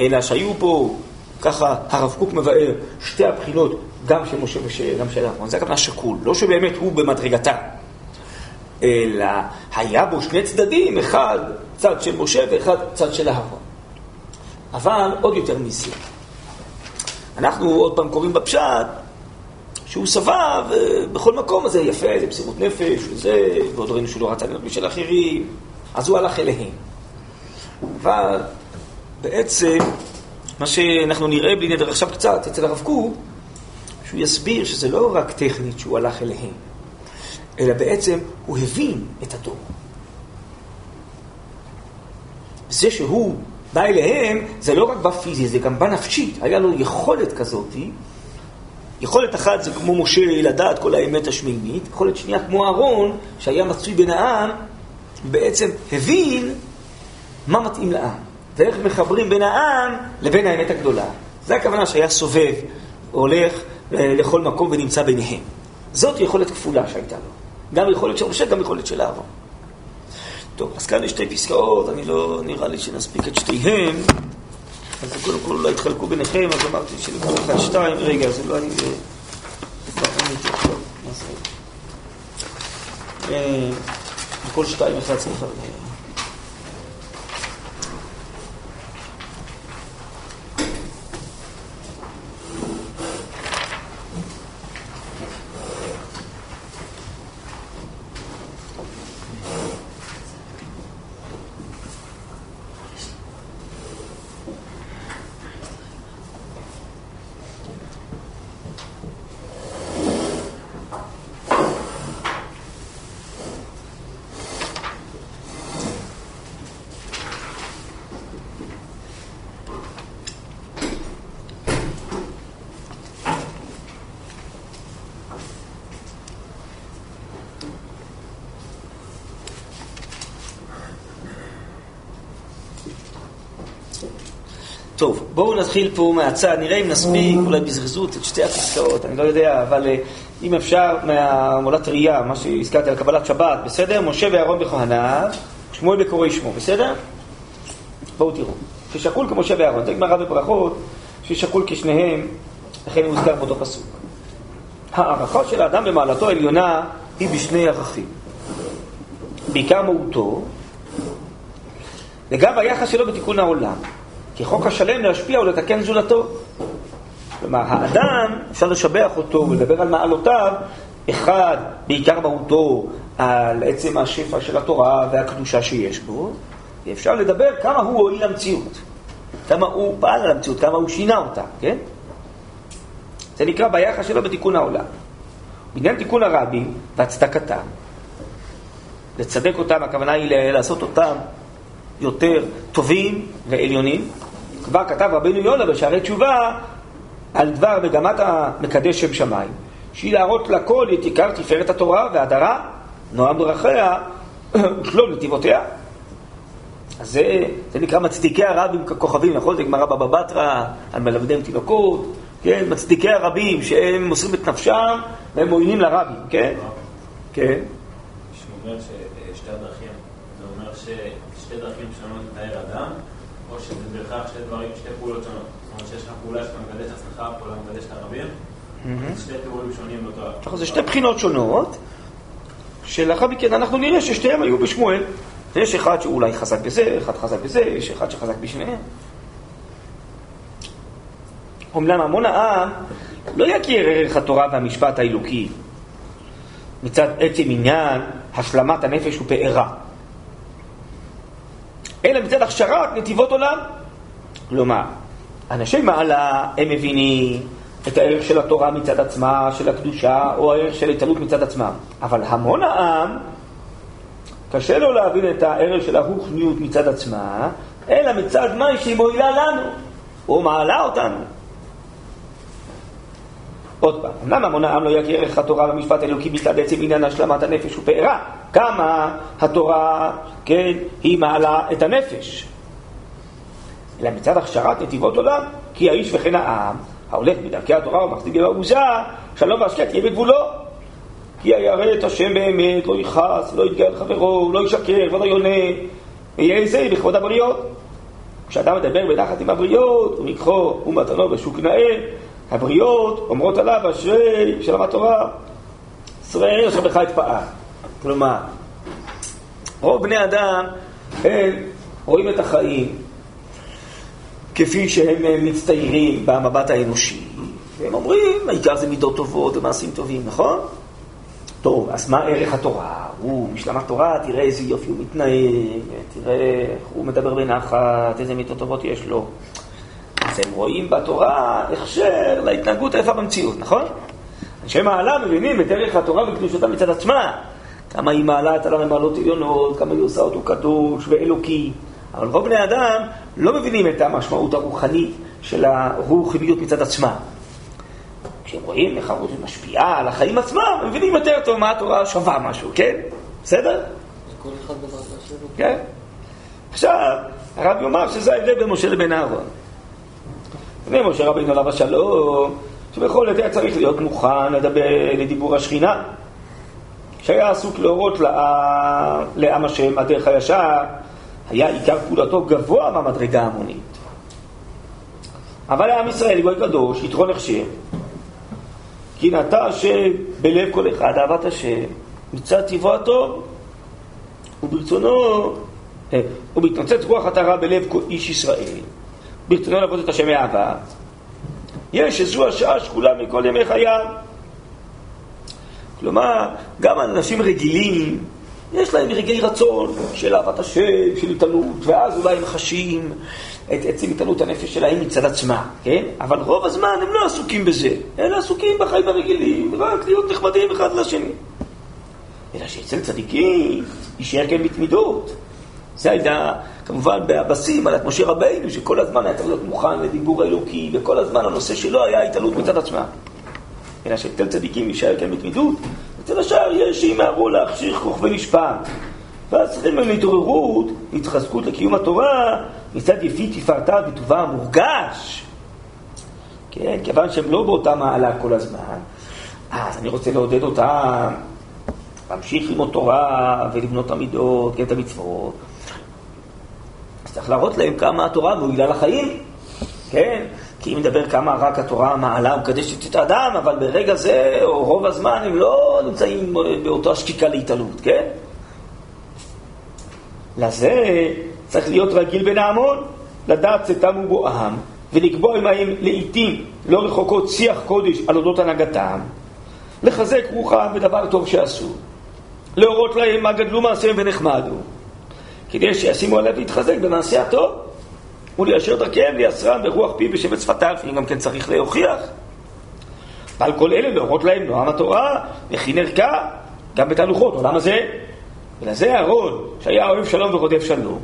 אלא שהיו פה, ככה הרב קוק מבאר, שתי הבחינות, גם של משה וגם של אהרון. זה הכוונה שקול, לא שבאמת הוא במדרגתה, אלא היה בו שני צדדים, אחד צד של משה ואחד צד של אהרון. אבל עוד יותר מזה. אנחנו עוד פעם קוראים בפשט שהוא סבב בכל מקום, הזה יפה, זה מסירות נפש, וזה, ועוד ראינו שהוא לא רצה להיות בשביל אחרים. אז הוא הלך אליהם. אבל בעצם, מה שאנחנו נראה בלי נדר עכשיו קצת אצל הרב קוק, שהוא יסביר שזה לא רק טכנית שהוא הלך אליהם, אלא בעצם הוא הבין את הדור. זה שהוא בא אליהם, זה לא רק בפיזי, זה גם בנפשית. היה לו יכולת כזאת, יכולת אחת זה כמו משה לדעת כל האמת השמימית, יכולת שנייה כמו אהרון, שהיה מצוי בין העם, בעצם הבין מה מתאים לעם, ואיך מחברים בין העם לבין האמת הגדולה. זה הכוונה שהיה סובב, הולך אה, לכל מקום ונמצא ביניהם. זאת יכולת כפולה שהייתה לו. גם יכולת של משה, גם יכולת של אהרון. טוב, אז כאן יש שתי פסקאות, אני לא נראה לי שנספיק את שתיהן. אז קודם כל אולי יתחלקו ביניכם, אז אמרתי שלכל אחד שתיים, רגע, זה לא אני... לא עכשיו, מה זה? Ko će taj imati sad sa בואו נתחיל פה מהצד, נראה אם נספיק, אולי בזריזות את שתי הפסקאות, אני לא יודע, אבל אה, אם אפשר מהמולת ראייה, מה שהזכרתי על קבלת שבת, בסדר? משה ואהרון בכהניו, שמואל בקוראי שמו, בסדר? בואו תראו. ששקול כמשה ואהרון, זה גמרא בברכות, ששקול כשניהם, לכן הוא הוזכר באותו פסוק. הערכה של האדם במעלתו העליונה היא בשני ערכים. בעיקר מהותו, וגם היחס שלו בתיקון העולם. כי חוק השלם להשפיע ולתקן זולתו. כלומר, האדם, אפשר לשבח אותו ולדבר על מעלותיו, אחד, בעיקר מהותו, על עצם השפע של התורה והקדושה שיש בו, ואפשר לדבר כמה הוא הועיל למציאות, כמה הוא פעל על המציאות, כמה הוא שינה אותה, כן? זה נקרא ביחס שלו בתיקון העולם. בעניין תיקון הרבים והצדקתם, לצדק אותם, הכוונה היא לעשות אותם יותר טובים ועליונים. כבר כתב רבנו יונה בשערי תשובה על דבר מגמת המקדש שם שמיים, שהיא להראות לכל את עיקר תפארת התורה והדרה, נועם דרכיה ושלום (coughs) נתיבותיה. אז זה, זה נקרא מצדיקי הרבים ככוכבים, נכון? זה גמרא בבא בתרא, על מלמדיהם תינוקות, כן? מצדיקי הרבים שהם מוסרים את נפשם והם מועילים לרבים, כן? כן. שאומר ששתי הדרכים, זה אומר ששתי דרכים שונות לתאר אדם, או שזה בהכרח שתי דברים, שתי פעולות שונות. זאת אומרת שיש לך פעולה שאתה מקדש את עצמך, פעולה מקדש את הרבים, זה שתי תיאורים שונים באותו... נכון, זה שתי בחינות שונות, שלאחר מכן אנחנו נראה ששתיהם היו בשמואל. יש אחד שאולי חזק בזה, אחד חזק בזה, יש אחד שחזק בשניהם. אומנם המון העם לא יכיר ערך התורה והמשפט האלוקי מצד עצם עניין השלמת הנפש ופארה, אלא מצד הכשרת נתיבות עולם. כלומר, אנשי מעלה הם מבינים את הערך של התורה מצד עצמה, של הקדושה, או הערך של התעלות מצד עצמם. אבל המון העם, קשה לו להבין את הערך של הרוחניות מצד עצמה, אלא מצד מה שהיא מועילה לנו, או מעלה אותנו. עוד פעם, אמנם המון העם לא יכיר ערך התורה במשפט האלוקי מצד עצם עניין השלמת הנפש ופארה. כמה התורה, כן, היא מעלה את הנפש. אלא מצד הכשרת נתיבות עולם, כי האיש וכן העם, ההולך בדרכי התורה ומחזיק במעוזה, שלום והשקט תהיה בגבולו. כי הירא את השם באמת, לא יכעס, לא יתגאה לחברו, לא ישקר ולא יונה, ויהיה זה בכבוד הבריות. כשאדם מדבר בנחת עם הבריות, ומקחו ומתנו בשוק נאה, הבריות אומרות עליו אשרי שלום התורה, ישראל אשר בך אתפאה. כלומר, רוב בני אדם הם רואים את החיים כפי שהם מצטיירים במבט האנושי, והם אומרים, העיקר זה מידות טובות ומעשים טובים, נכון? טוב, אז מה ערך התורה? הוא משלם התורה, תראה איזה יופי הוא מתנהג, תראה איך הוא מדבר בנחת, איזה מידות טובות יש לו. אז הם רואים בתורה הכשר להתנהגות היפה במציאות, נכון? אנשי מעלה מבינים את ערך התורה וקדושתה מצד עצמה. כמה היא מעלה את עליו למעלות עליונות, כמה היא עושה אותו קדוש ואלוקי. אבל רוב בני אדם לא מבינים את המשמעות הרוחנית של הרוחניות מצד עצמה. כשהם רואים איך הרוח משפיעה על החיים עצמם, הם מבינים יותר טוב מה התורה שווה משהו, כן? בסדר? כל אחד בדרכה שלו. כן. עכשיו, הרב יאמר שזה ההבדל בין משה לבין אהרון. בני משה רבינו עליו השלום, שבכל עת היה צריך להיות מוכן לדבר לדיבור השכינה. שהיה עסוק להורות לעם, לעם השם, הדרך הישר, היה עיקר פעולתו גבוה מהמדרגה ההמונית. אבל לעם ישראל, גוי קדוש, יתרון הכשר, כי נטע השם בלב כל אחד אהבת השם, מצד טבעו הטוב, וברצונו, אה, ובהתנוצץ רוח עטרה בלב כל איש ישראל, ברצונו לעבוד את השם מאהבה, יש שזו השעה שקולה מכל ימי חייו. כלומר, גם אנשים רגילים, יש להם רגעי רצון של אהבת השם, של התעלות, ואז אולי הם חשים את עצם התעלות הנפש שלהם מצד עצמה, כן? אבל רוב הזמן הם לא עסוקים בזה, אלא עסוקים בחיים הרגילים, רק להיות נחמדים אחד לשני. אלא שאצל צדיקים יישאר כן בתמידות. זה היה כמובן בשים על משה רבינו, שכל הזמן היה צריך להיות מוכן לדיבור האלוקי, וכל הזמן הנושא שלו היה התעלות מצד עצמה. אלא שאצל צדיקים יישאר כן בתמידות, אצל השאר יש שימהרו להכשיר כוכבי נשפט. ואז צריכים להם להתעוררות, התחזקות לקיום התורה, מצד יפי תפארתה וטובה המורגש. כן, כיוון שהם לא באותה מעלה כל הזמן, אז אני רוצה לעודד אותם להמשיך ללמוד תורה ולבנות את המידות, כן, את המצוות. צריך להראות להם כמה התורה מועילה לחיים, כן? כי אם נדבר כמה רק התורה מעלה ומקדשת את האדם, אבל ברגע זה, או רוב הזמן, הם לא נמצאים באותה שקיקה להתעלות, כן? לזה צריך להיות רגיל בין ההמון, לדעת צאתם ובואם, ולקבוע עמהם לעיתים לא רחוקות שיח קודש על אודות הנהגתם, לחזק רוחם בדבר טוב שעשו, להורות להם מה גדלו מעשיהם ונחמדו, כדי שישימו עליו להתחזק במעשה הטוב, וליישר דרכיהם לייסרם ברוח פיו בשבט שפתיו, אם גם כן צריך להוכיח. ועל כל אלה להורות להם נועם התורה, וכי נרקע, גם בתהלוכות עולם הזה. ולזה אהרון, שהיה אוהב שלום ורודף שלום,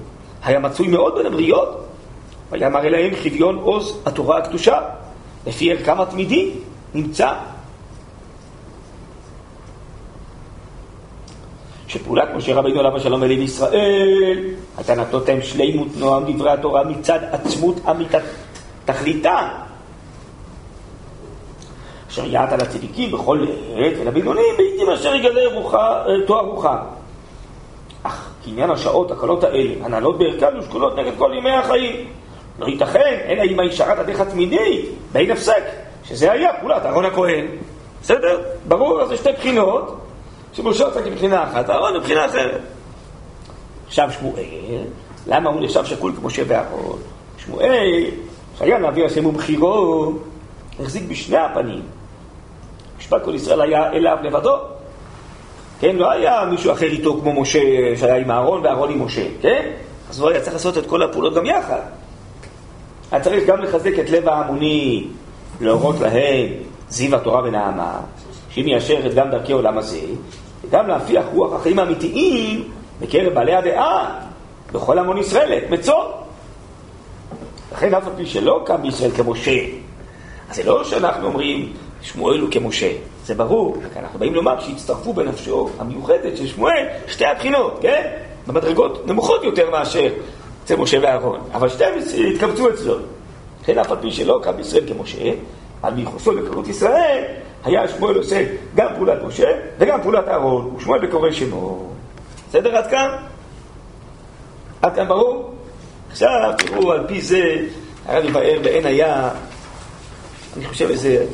היה מצוי מאוד בין הבריות, והיה מראה להם חביון עוז התורה הקדושה, לפי ערכם התמידי נמצא שפעולת משה רבינו עליו השלום אליו ישראל הייתה נתנות להם שלימות נועם דברי התורה מצד עצמות אמיתת תכליתה. אשר יעט על הצדיקים בכל עת ולבינונים בעיתים אשר יגלה רוחה, תואר רוחה. אך כעניין השעות הקלות האלה, הנעלות בערכן ושקולות נגד כל ימי החיים, לא ייתכן אלא אם הישרת הדרך התמידית, בין הפסק, שזה היה פעולת אהרון הכהן. בסדר? ברור, אז זה שתי בחינות. שמשה עסק מבחינה אחת, אהרון מבחינה אחרת. עכשיו שמואל, למה הוא נחשב שקול כמו משה ואהרון? שמואל, שהיה נביא השם ובחירו, החזיק בשני הפנים. משפט כל ישראל היה אליו לבדו. כן, לא היה מישהו אחר איתו כמו משה שהיה עם אהרון ואהרון עם משה, כן? אז הוא היה צריך לעשות את כל הפעולות גם יחד. היה צריך גם לחזק את לב ההמוני, להורות להם זיו התורה ונעמה, שהיא מיישרת גם דרכי עולם הזה, וגם להפיח רוח החיים האמיתיים בקרב בעלי הדעה בכל המון ישראל, את מצוא. לכן אף על פי שלא קם בישראל כמשה, אז זה לא שאנחנו אומרים שמואל הוא כמשה, זה ברור, אנחנו באים לומר שהצטרפו בנפשו המיוחדת של שמואל שתי הבחינות, כן? במדרגות נמוכות יותר מאשר אצל משה ואהרון, אבל שתיהם התקבצו אצלו. לכן אף על פי שלא קם בישראל כמשה, על מיחוסו לקרות ישראל, היה שמואל עושה גם פעולת משה וגם פעולת אהרון, ושמואל בקורא שמו. בסדר עד כאן? עד כאן ברור? עכשיו תראו, על פי זה הרב יבאר בעין היה, אני חושב איזה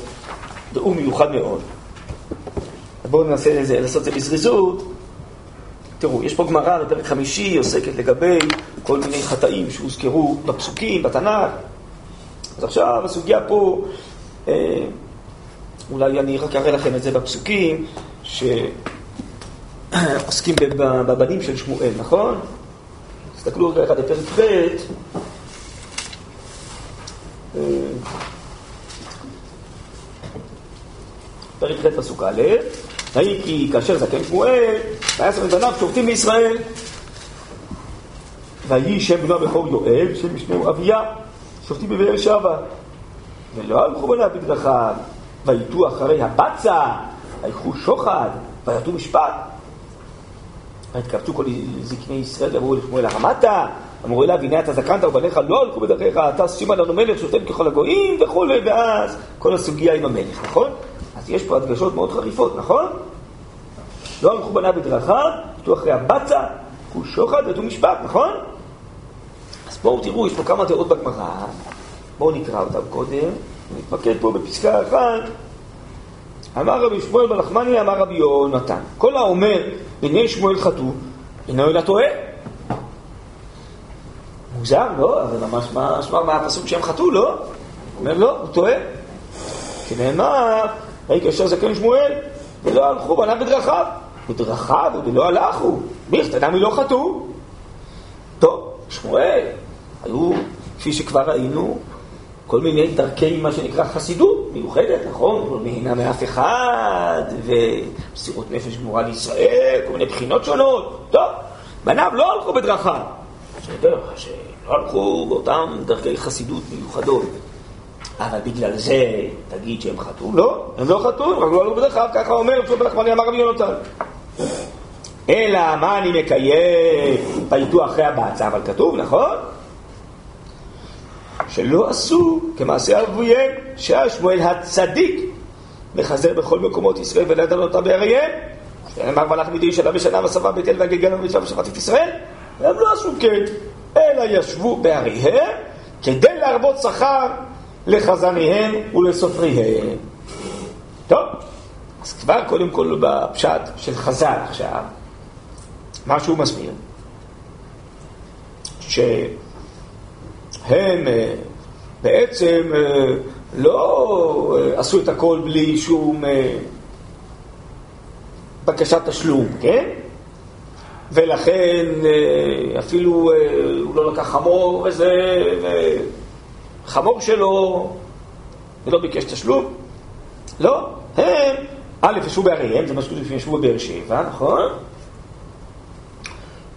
דאור מיוחד מאוד. בואו ננסה לזה, לעשות את זה בזריזות. תראו, יש פה גמרא בפרק חמישי, עוסקת לגבי כל מיני חטאים שהוזכרו בפסוקים, בתנ"ך. אז עכשיו הסוגיה פה, אה, אולי אני רק אראה לכם את זה בפסוקים, שעוסקים בבנים של שמואל, נכון? תסתכלו רגע אחד בפרק ב', אה, פרק ח' פסוק א', ויהי כי כאשר זקן שמואל, ועשר מבניו שופטים בישראל. ויהי שם בנו הבכור יואל, שם משנהו אביה, שופטים בבאר שבע. ולא הלכו בניו בדרכיו, ויטו אחרי הבצע, ויקחו שוחד, וירדו משפט. ויתקבצו כל זקני ישראל ואמרו לשמואל הרמתה, אמרו אליו הנה אתה זקנת ובניך לא הלכו בדרכיך, אתה שימה לנו מלך שותם ככל הגויים וכולי, ואז כל הסוגיה עם המלך, נכון? אז יש פה הדגשות מאוד חריפות, נכון? לא הלכו בניו בדרכיו, יטו אחרי הבצע, הוא שוחד ותו משפט, נכון? אז בואו תראו, יש פה כמה דעות בגמרא, בואו נקרא אותם קודם, נתמקד פה בפסקה אחת. אמר רבי שמואל בלחמני, אמר רבי יונתן, כל האומר בני שמואל חטאו, אינו אלא טועה. מוזר, לא? אבל ממש משמע מהפסוק שהם חטאו, לא? אומר לא, הוא טועה. כי נאמר, ראי כאשר זקן שמואל, ולא הלכו בניו בדרכיו. בדרכיו ולא הלכו. בכתנם לא חטאו. טוב, שמואל, היו, כפי שכבר ראינו, כל מיני דרכי מה שנקרא חסידות מיוחדת, נכון? לא נהנה מאף אחד, ומסירות נפש גמורה לישראל, כל מיני בחינות שונות. טוב, בניו לא הלכו בדרכיו. בסדר, שלא הלכו באותן דרכי חסידות מיוחדות. אבל בגלל זה תגיד שהם חטאו? לא, הם לא חטאו, הם לא עלו בדרכיו, ככה אומר רבי בלחמני אמר רבי יונתן. אלא מה אני מקיים? פייטו אחרי הבעצה, אבל כתוב, נכון? שלא עשו כמעשה אבויהם, שהיה שמואל הצדיק מחזר בכל מקומות ישראל ונדל אותה באריהם. נאמר מלאך מדי שנה בשנה וסבא בית אל והגלגל במצווה ושפט את ישראל. והם לא עשו כן, אלא ישבו באריהם כדי להרבות שכר לחזניהם ולסופריהם. טוב, אז כבר קודם כל בפשט של חז"ל עכשיו, מה שהוא מסביר, שהם אה, בעצם אה, לא אה, עשו את הכל בלי שום בקשת תשלום, כן? ולכן אפילו הוא לא לקח חמור וזה, חמור שלו ולא ביקש תשלום. לא, הם, א', ישבו בעריהם, זה מה שכתוב לפני ישבו בבאר שבע, נכון?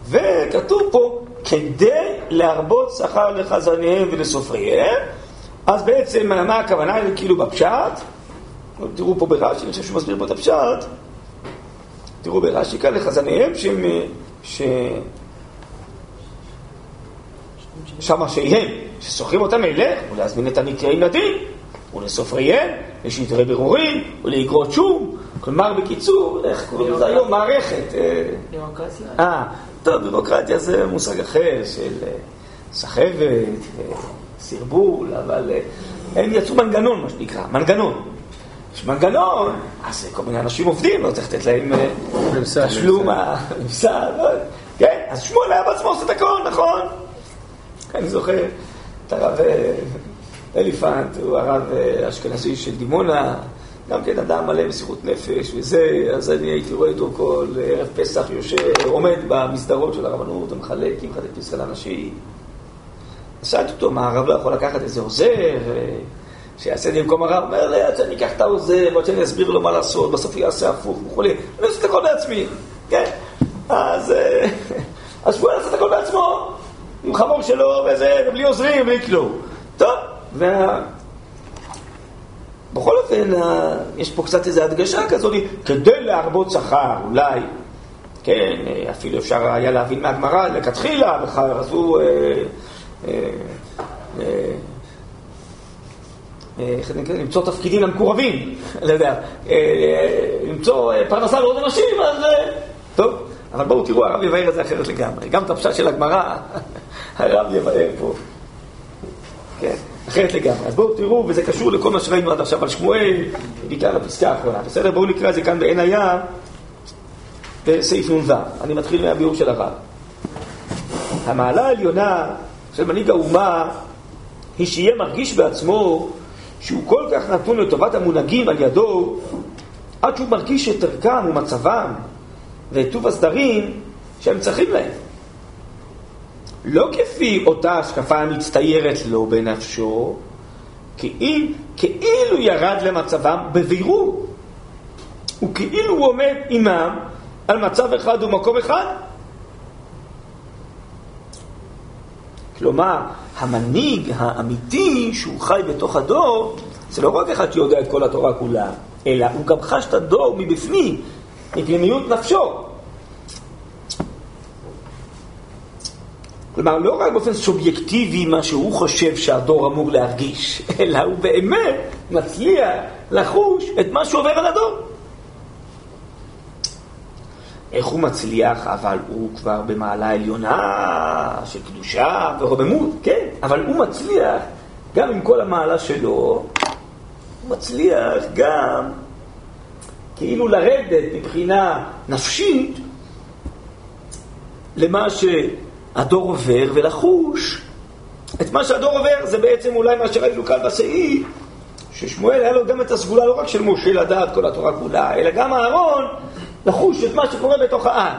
וכתוב פה, כדי להרבות שכר לחזניהם ולסופריהם, אז בעצם מה הכוונה? כאילו בפשט, תראו פה ברש"י, אני חושב שהוא מסביר פה את הפשט, תראו ברש"י כאן לחזניהם שהם, ש... שמה שהם, ששוכרים אותם אליך, ולהזמין את הנקראים לדין, ולסופריהם, לשדרי ברורים, ולאגרות שום. כלומר, בקיצור, איך קוראים לזה היום? מערכת. דמוקרטיה. אה, טוב, דמוקרטיה זה מושג אחר של אה, סחבת, סרבול, אבל אה, הם יצאו מנגנון, מה שנקרא, מנגנון. יש מנגנון, אז כל מיני אנשים עובדים, לא צריך לתת להם תשלום, הממסד, (laughs) כן, אז שמואל היה בעצמו עושה את הכל, נכון? אני זוכר את הרב אה, אליפנט, הוא הרב האשכנזי של דימונה, גם כן אדם מלא מסירות נפש וזה, אז אני הייתי רואה אותו כל ערב פסח יושב, עומד במסדרות של הרבנות ומחלק עם חלק פסקה לאנשים. שאלתי אותו, מה הרב לא יכול לקחת איזה עוזר, שיעשה לי במקום הרב, אומר לי, עד שאני אקח את העוזר, ועד שאני אסביר לו מה לעשות, בסוף הוא יעשה הפוך וכולי, אני עושה את הכל בעצמי, כן? אז (laughs) הוא יעשה את הכל בעצמו, עם חמור שלו וזה, ובלי עוזרים, בלי כלום. טוב, וה... בכל אופן, יש פה קצת איזו הדגשה כזאת, כדי להרבות שכר, אולי, כן, אפילו אפשר היה להבין מהגמרא לכתחילה, אז הוא... איך אני נקרא? למצוא תפקידים למקורבים, (laughs) לא יודע, למצוא פרנסה לעוד אנשים, אז טוב. אבל בואו תראו, הרב יבהר את זה אחרת לגמרי. גם את הפשט של הגמרא, (laughs) הרב יבהר פה. כן, אחרת לגמרי. אז בואו תראו, וזה קשור לכל מה שראינו עד עכשיו על שמואל, בעיקר לפסקה האחרונה. בסדר? בואו נקרא את זה כאן בעין הים, בסעיף נ"ו. אני מתחיל מהביאור של הרב. המעלה העליונה של מנהיג האומה היא שיהיה מרגיש בעצמו שהוא כל כך נתון לטובת המונהגים על ידו, עד שהוא מרגיש את ערכם ומצבם ואת טוב הסדרים שהם צריכים להם. לא כפי אותה השקפה המצטיירת לו בנפשו, כאילו, כאילו ירד למצבם בבירור, וכאילו הוא עומד עמם על מצב אחד ומקום אחד. כלומר, המנהיג האמיתי שהוא חי בתוך הדור, זה לא רק אחד שיודע את כל התורה כולה, אלא הוא גם חש את הדור מבפנים, מפנימיות נפשו. כלומר, לא רק באופן סובייקטיבי מה שהוא חושב שהדור אמור להרגיש, (laughs) אלא הוא באמת מצליח לחוש את מה שעובר על הדור. איך הוא מצליח, אבל הוא כבר במעלה עליונה של קדושה ורוממות, כן, אבל הוא מצליח, גם עם כל המעלה שלו, הוא מצליח גם כאילו לרדת מבחינה נפשית למה שהדור עובר ולחוש את מה שהדור עובר זה בעצם אולי מה שראינו כאן בסעיף ששמואל היה לו גם את הסגולה לא רק של משה לדעת כל התורה כולה, אלא גם אהרון לחוש את מה שקורה בתוך העם.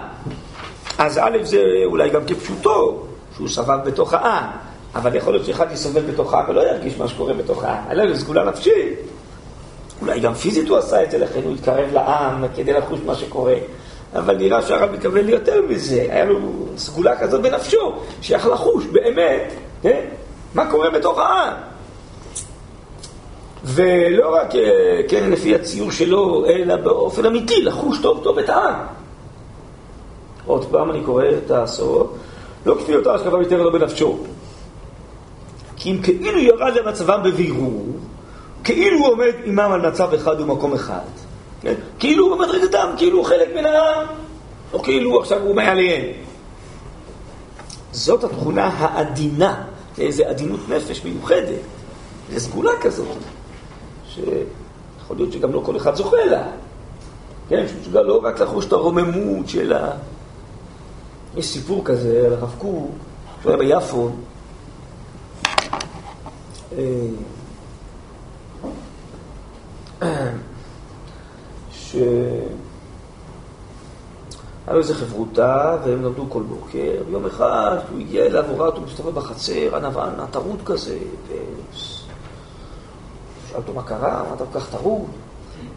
אז א' זה אולי גם כפשוטו, שהוא סבב בתוך העם, אבל יכול להיות שאחד יסובב בתוך העם ולא ירגיש מה שקורה בתוך העם, היה לו סגולה נפשית. אולי גם פיזית הוא עשה את זה, לכן הוא התקרב לעם כדי לחוש מה שקורה. אבל נראה שהרב מקבל לי יותר מזה, היה לו סגולה כזאת בנפשו, שיכול לחוש באמת, כן? מה קורה בתוך העם. ולא רק, אה, כן, לפי הציור שלו, אלא באופן אמיתי, לחוש טוב טוב את העם. עוד פעם אני קורא את הסוף, לא כפי אותה השקפה יותר לא בנפשו. כי אם כאילו ירד למצבם בבירור, כאילו הוא עומד עמם על מצב אחד ומקום אחד. כאילו הוא במדרגתם, כאילו הוא חלק מן העם, או כאילו עכשיו הוא מעליהם. זאת התכונה העדינה, איזו עדינות נפש מיוחדת, זו סגולה כזאת. שיכול להיות שגם לא כל אחד זוכה לה. כן, שמסוגל לא רק לחוש את הרוממות של ה... יש סיפור כזה על הרב קוק, שהוא היה ביפו. אה. היה לו איזה חברותה, והם למדו כל בוקר. יום אחד הוא הגיע אליו, הוא ראה אותו מסתובב בחצר, ענוון, טרוד כזה, ו... שאל אותו מה קרה, מה אתה כל כך טרוד?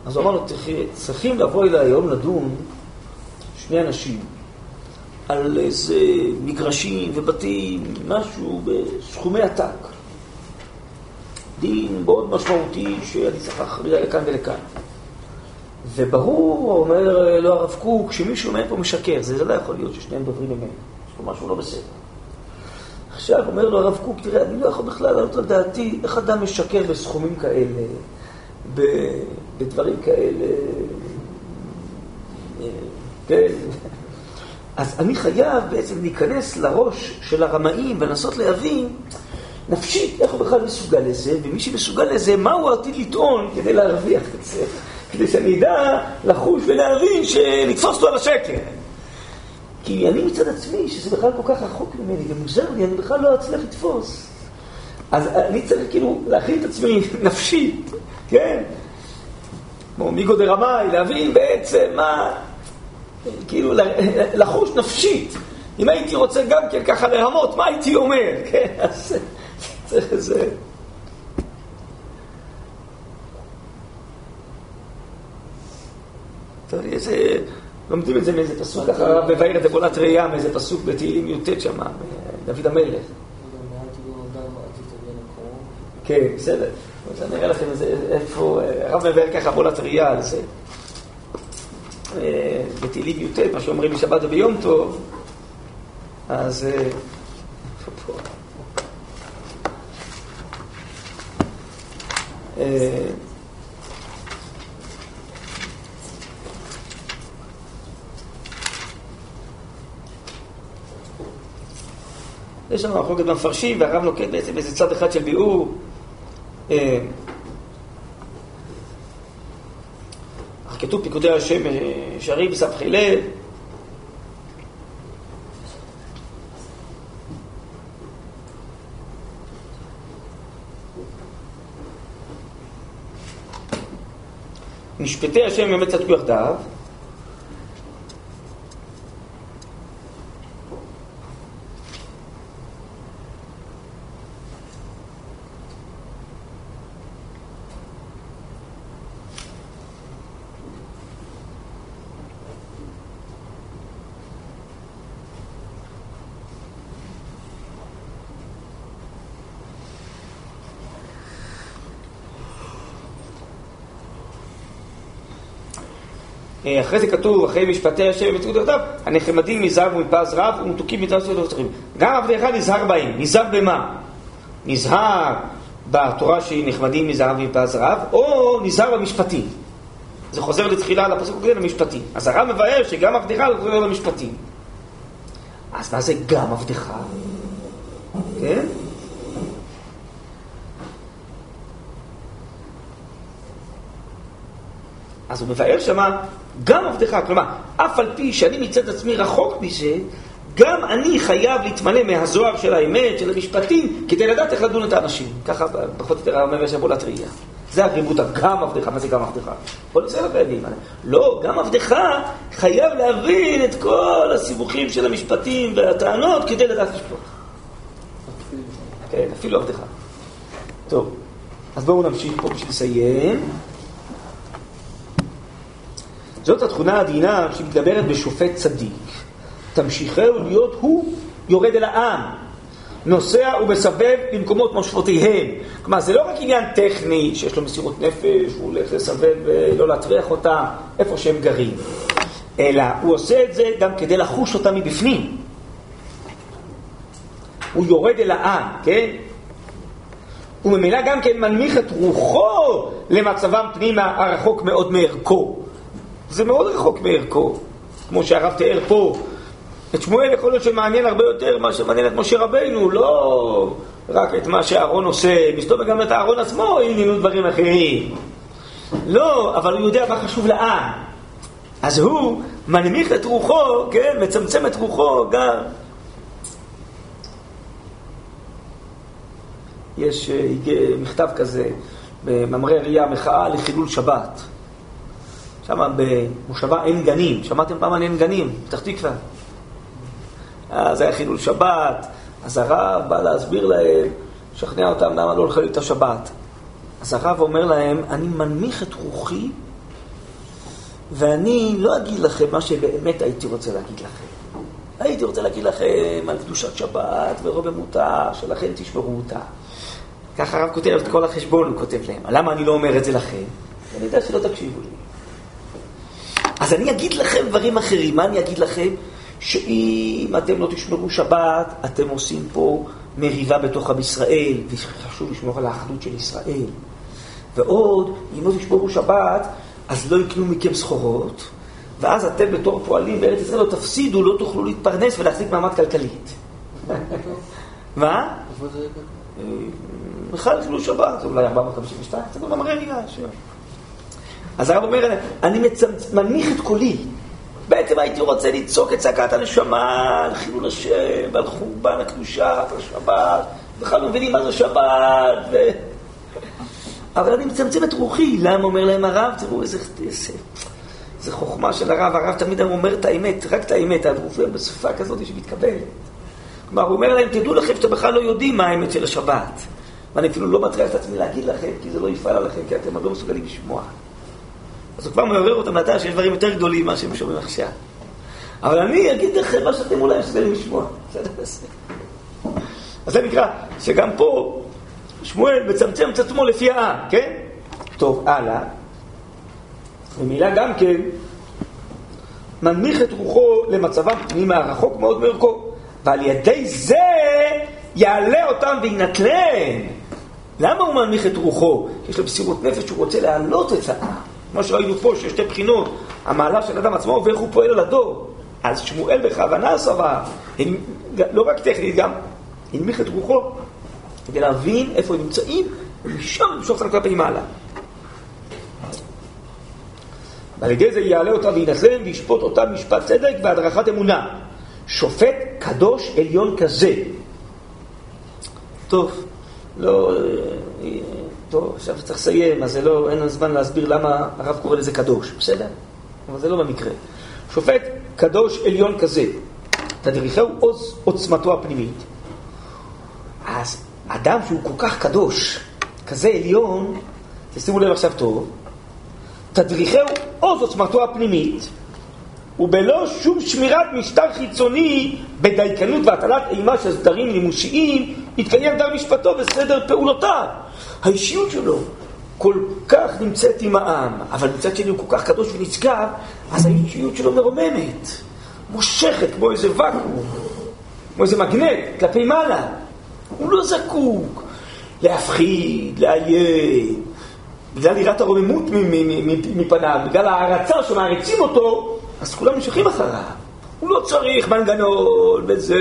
אז הוא אמר לו, צריכים לבוא אליי היום לדון שני אנשים על איזה מגרשים ובתים, משהו בסכומי עתק. דין מאוד משמעותי שאני צריך להכריע לכאן ולכאן. וברור, אומר לו הרב קוק, שמישהו מהם פה משקר, זה, זה לא יכול להיות ששניהם דוברים אמת, יש פה משהו לא בסדר. עכשיו אומר לו הרב קוק, תראה, אני לא יכול בכלל לעלות על דעתי איך אדם משקר בסכומים כאלה, בדברים כאלה, כן. אז אני חייב בעצם להיכנס לראש של הרמאים ולנסות להבין נפשית איך הוא בכלל מסוגל לזה, ומי שמסוגל לזה, מה הוא עתיד לטעון כדי להרוויח את זה, כדי שאני אדע לחוש ולהבין שנתפוס אותו על השקר. כי אני מצד עצמי, שזה בכלל כל כך רחוק ממני ומוזר לי, אני בכלל לא אצליח לתפוס. אז אני צריך כאילו להכין את עצמי (laughs) נפשית, כן? כמו מיגו דה רמאי, להבין בעצם מה, כאילו לחוש נפשית. אם הייתי רוצה גם כן ככה להמות, מה הייתי אומר, (laughs) כן? אז (laughs) צריך איזה... איזה... לומדים את זה מאיזה פסוק ככה, בבאר דבולת ראייה, מאיזה פסוק בתהילים י"ט שם, דוד המלך. כן, בסדר. אז אני אראה לכם איפה, הרב מבאר ככה בולת ראייה על זה. אה, בתהילים י"ט, מה שאומרים בשבת וביום טוב, אז... אה, איפה יש לנו מחלוקת במפרשים, והרב נוקט בעצם איזה צד אחד של ביאור. אה, כתוב פיקודי השם אה, שרים בסבכי לב. משפטי השם באמת צדקו יחדיו. אחרי זה כתוב, אחרי משפטי השם ותקוד דעותיו, הנחמדים נזהר ומפז רב ומתוקים מצוות ודברים. גם עבדיך נזהר בהם, נזהר במה? נזהר בתורה שהיא נחמדים נזהר ומפז רב, או נזהר במשפטים. זה חוזר לתחילה לפסוק הקודם למשפטים. אז הרב מבאר שגם עבדך לא חוזר למשפטים. אז מה זה גם עבדך? כן? אז הוא מבאר שמה גם עבדך, כלומר, אף על פי שאני מצד עצמי רחוק מזה, גם אני חייב להתמלא מהזוהר של האמת, של המשפטים, כדי לדעת איך לדון את האנשים. ככה פחות או יותר אומר יש עבודת ראייה. זה הריבות, גם עבדך, מה זה גם עבדך? כל ישראל חייבים. לא, גם עבדך חייב להבין את כל הסיבוכים של המשפטים והטענות כדי לדעת לשפוט. כן, אפילו עבדך. טוב, אז בואו נמשיך פה בשביל לסיים. זאת התכונה העדינה שמתגברת בשופט צדיק. תמשיכהו להיות הוא יורד אל העם, נוסע ומסבב במקומות מושבותיהם. כלומר, זה לא רק עניין טכני שיש לו מסירות נפש, הוא הולך לסבב ולא להטריח אותם איפה שהם גרים, אלא הוא עושה את זה גם כדי לחוש אותם מבפנים. הוא יורד אל העם, כן? וממילא גם כן מנמיך את רוחו למצבם פנימה הרחוק מאוד מערכו. זה מאוד רחוק מערכו, כמו שהרב תיאר פה. את שמואל יכול להיות שמעניין הרבה יותר מה שמעניין את משה רבינו, לא רק את מה שאהרון עושה, מסתובב גם את אהרון עצמו עניינו דברים אחרים. לא, אבל הוא יודע מה חשוב לעם. אז הוא מנמיך את רוחו, כן, מצמצם את רוחו גם. יש אה, מכתב כזה במאמרי ראייה, מחאה לחילול שבת. שם במושבה עין גנים, שמעתם פעם על עין גנים? פתח תקווה. אז היה חילול שבת, אז הרב בא להסביר להם, לשכנע אותם למה לא לחלל את השבת. אז הרב אומר להם, אני מנמיך את רוחי, ואני לא אגיד לכם מה שבאמת הייתי רוצה להגיד לכם. הייתי רוצה להגיד לכם על קדושת שבת ורובמותה, שלכם תשמרו אותה. ככה הרב כותב את כל החשבון, הוא כותב להם. למה אני לא אומר את זה לכם? אני יודע שלא תקשיבו לי. אז אני אגיד לכם דברים אחרים. מה אני אגיד לכם? שאם אתם לא תשמרו שבת, אתם עושים פה מריבה בתוך עם ישראל, וחשוב לשמור על האחדות של ישראל. ועוד, אם לא תשמרו שבת, אז לא יקנו מכם סחורות, ואז אתם בתור פועלים בארץ ישראל לא תפסידו, לא תוכלו להתפרנס ולהחזיק מעמד כלכלית. (laughs) מה? בכלל חילול שבת, זה אולי 452, זה גם מראה מילה. אז הרב אומר, אני מנמיך את קולי. בעצם הייתי רוצה לצעוק את צעקת הנשמה על חילול השם ועל חורבן הקדושה ועל השבת. בכלל לא מבינים מה זה שבת. ו... אבל אני מצמצם את רוחי. למה אומר להם הרב? תראו איזה, איזה, איזה חוכמה של הרב. הרב תמיד אומר את האמת, רק את האמת. הרב מופיע בשפה כזאת שמתקבלת. כלומר, הוא אומר להם, תדעו לכם שאתם בכלל לא יודעים מה האמת של השבת. ואני אפילו לא מטריח את עצמי להגיד לכם, כי זה לא יפעל עליכם, כי אתם לא מסוגלים לשמוע. אז הוא כבר מעורר אותם לדעת שיש דברים יותר גדולים ממה שהם שומעים עכשיו. אבל אני אגיד לכם מה שאתם אולי מסוגלים לשמוע. אז זה נקרא שגם פה שמואל מצמצם את עצמו לפי העם, כן? טוב, הלאה. ומילה גם כן, מנמיך את רוחו למצבם פנימה רחוק מאוד מערכו, ועל ידי זה יעלה אותם וינטלם. למה הוא מנמיך את רוחו? יש לו מסירות נפש, הוא רוצה להעלות את העם. כמו שראינו פה, שיש שתי בחינות, המעלה של אדם עצמו ואיך הוא פועל על הדור. אז שמואל בכוונה סבר, לא רק טכנית, גם הנמיך את רוחו, כדי להבין איפה הם נמצאים, ומשם למשוך אותם כלפי מעלה. ועל ידי זה יעלה אותם וינתלם וישפוט אותם משפט צדק והדרכת אמונה. שופט קדוש עליון כזה. טוב, לא... טוב, עכשיו צריך לסיים, אז לא, אין לנו זמן להסביר למה הרב קורא לזה קדוש, בסדר? אבל זה לא במקרה. שופט קדוש עליון כזה, תדריכהו עוז עוצמתו הפנימית. אז אדם שהוא כל כך קדוש, כזה עליון, תשימו לב עכשיו טוב, תדריכהו עוז עוצמתו הפנימית, ובלא שום שמירת משטר חיצוני בדייקנות והטלת אימה של סדרים לימושיים, יתקיים דר משפטו וסדר פעולותיו. האישיות שלו כל כך נמצאת עם העם, אבל מצד שני הוא כל כך קדוש ונשגב, אז האישיות שלו מרוממת, מושכת כמו איזה ואקום, כמו איזה מגנט כלפי מעלה. הוא לא זקוק להפחיד, לאיים, בגלל יראת הרוממות מפניו, בגלל ההערצה שמעריצים אותו, אז כולם נמשכים אחריו. הוא לא צריך מנגנון וזה,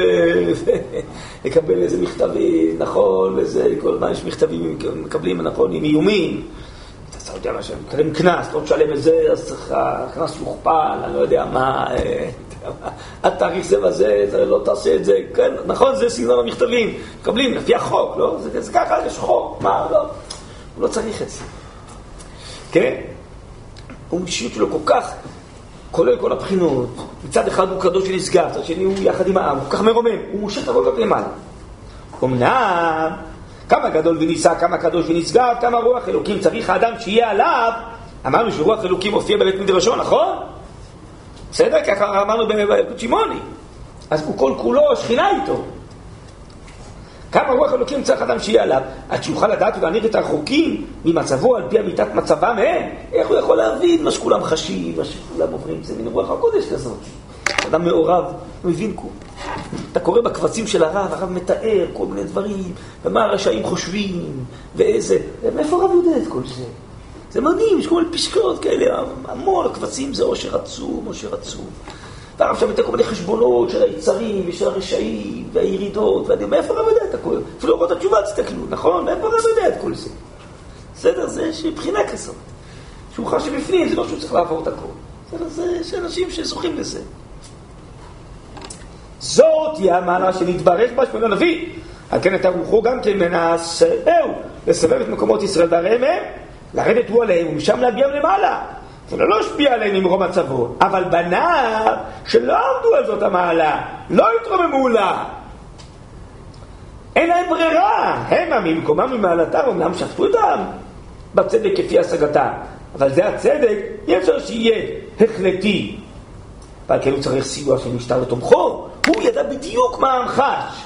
(laughs) לקבל איזה מכתבים, נכון, וזה, כל הזמן יש מכתבים, מקבלים, נכון, עם איומים. אתה יודע מה, מקבלים קנס, לא תשלם את זה, אז צריך, הקנס יוכפל, אני לא יודע מה, (laughs) עד תאריך זה וזה, לא תעשה את זה, כן, נכון, זה סגנון המכתבים, מקבלים לפי החוק, לא? זה, זה ככה, יש חוק, מה, לא, הוא לא צריך את זה. כן? הוא אישיות שלו כל כך, כולל כל הבחינות, מצד אחד הוא קדוש ונשגב, מצד שני הוא יחד עם העם, הוא כל כך מרומם, הוא מושך את הכל למעלה. אמנם, כמה גדול ונישא, כמה קדוש ונשגב, כמה רוח אלוקים צריך האדם שיהיה עליו, אמרנו שרוח אלוקים מופיע בבית מדרשו, נכון? בסדר? ככה אמרנו בילקוט שמעוני. אז הוא כל כולו שכינה איתו. כמה רוח אלוקים צריך אדם שיהיה עליו, עד שיוכל לדעת ולהנהיג את הרחוקים ממצבו על פי אמיתת מצבם הם. איך הוא יכול להבין מה שכולם חשים, מה שכולם עוברים, זה מין רוח הקודש כזאת. אדם מעורב, מבין כול. אתה קורא בקבצים של הרב, הרב מתאר כל מיני דברים, ומה הרשעים חושבים, ואיזה... מאיפה הרב יודע את כל זה? זה מדהים, יש כל מיני פסקאות כאלה, המון הקבצים זה עושר עצום, עושר עצום. והרב שם מתאר כל מיני חשבונות של היצרים ושל הרשעים והירידות, ואני אומר, מאיפה הרב יודע את הכל? אפילו אורות התשובה תסתכלו, נכון? מאיפה הרב יודע את כל זה? בסדר, זה יש בחינה כזאת. שהוא חש שבפנים, זה לא שהוא צריך לעבור את הכל. בסדר, זה יש אנשים שזוכים לזה. זאת היא המעלה שנתברך בה שמואל הנביא. על כן הייתה רוחו גם כן מנסהו לסבב את מקומות ישראל בעריהם הם, לרדת הוא עליהם ומשם להגיע למעלה. ולא לא השפיע עליהם ממרום מצבו, אבל בניו שלא עמדו על זאת המעלה, לא התרוממו לה. אין להם ברירה, המה ממקומם ומעלתם אמנם שפטו אותם בצדק כפי השגתם, אבל זה הצדק, אי אפשר שיהיה החלטי. ועל כן הוא צריך סיוע של משטר לתומכו, הוא ידע בדיוק מה העם חש,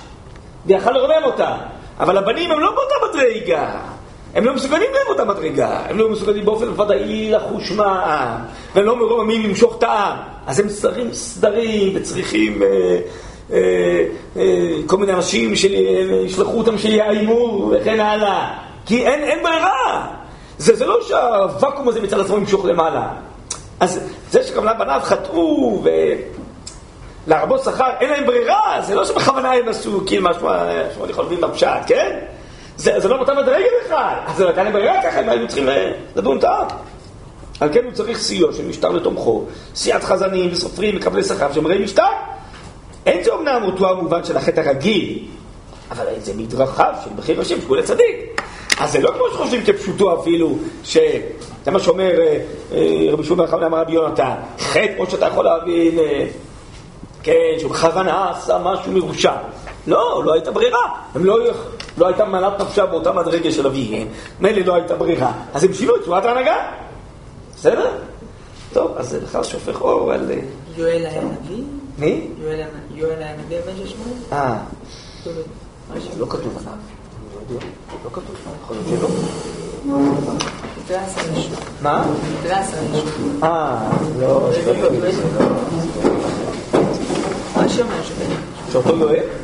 ויכל לרומם אותה, אבל הבנים הם לא באותה מדרגה. הם לא מסוגלים לאותה מדרגה, הם לא מסוגלים באופן ודאי לחוש מה והם לא מרוממים למשוך את העם. אז הם סדרים סדרים וצריכים אה, אה, אה, כל מיני אנשים שישלחו אותם שיאיימו וכן הלאה. כי אין, אין ברירה. זה, זה לא שהוואקום הזה מצד עצמו ימשוך למעלה. אז זה שגם בניו חטאו ולהרבות שכר, אין להם ברירה, זה לא שבכוונה הם עשו כאילו משהו, להבין בפשט, כן? זה, זה לא באותה מדרגה בכלל, אז זה נתן להם ברירה ככה, הם היו צריכים אה, לדון את. על כן הוא צריך סיוע של משטר לתומכו, סיעת חזנים וסופרים, מקבלי שכר שומרי משטר. אין זה אומנם אותו המובן של החטא הרגיל, אבל זה מדרכיו של מחיר השם, שכולי צדיק. אז זה לא כמו שחושבים כפשוטו אפילו, ש... זה מה שאומר אה, אה, רבי שומר חמנה אמר רבי יונתן, חטא כמו שאתה יכול להבין, כן, שהוא בכוונה עשה משהו מרושע. לא, לא הייתה ברירה. הם לא, לא הייתה מנת נפשה באותה מדרגה של אביהם, מילא לא הייתה ברירה. אז הם שינו את צורת ההנהגה. בסדר? טוב, אז זה בכלל שופך אור על... יואל היה נביא? מי? יואל היה נביא בן ששמואל? אה. לא כתוב עליו. לא כתוב, יכול להיות שלא. מה? אה, לא, מה שאומר שאותו יואל?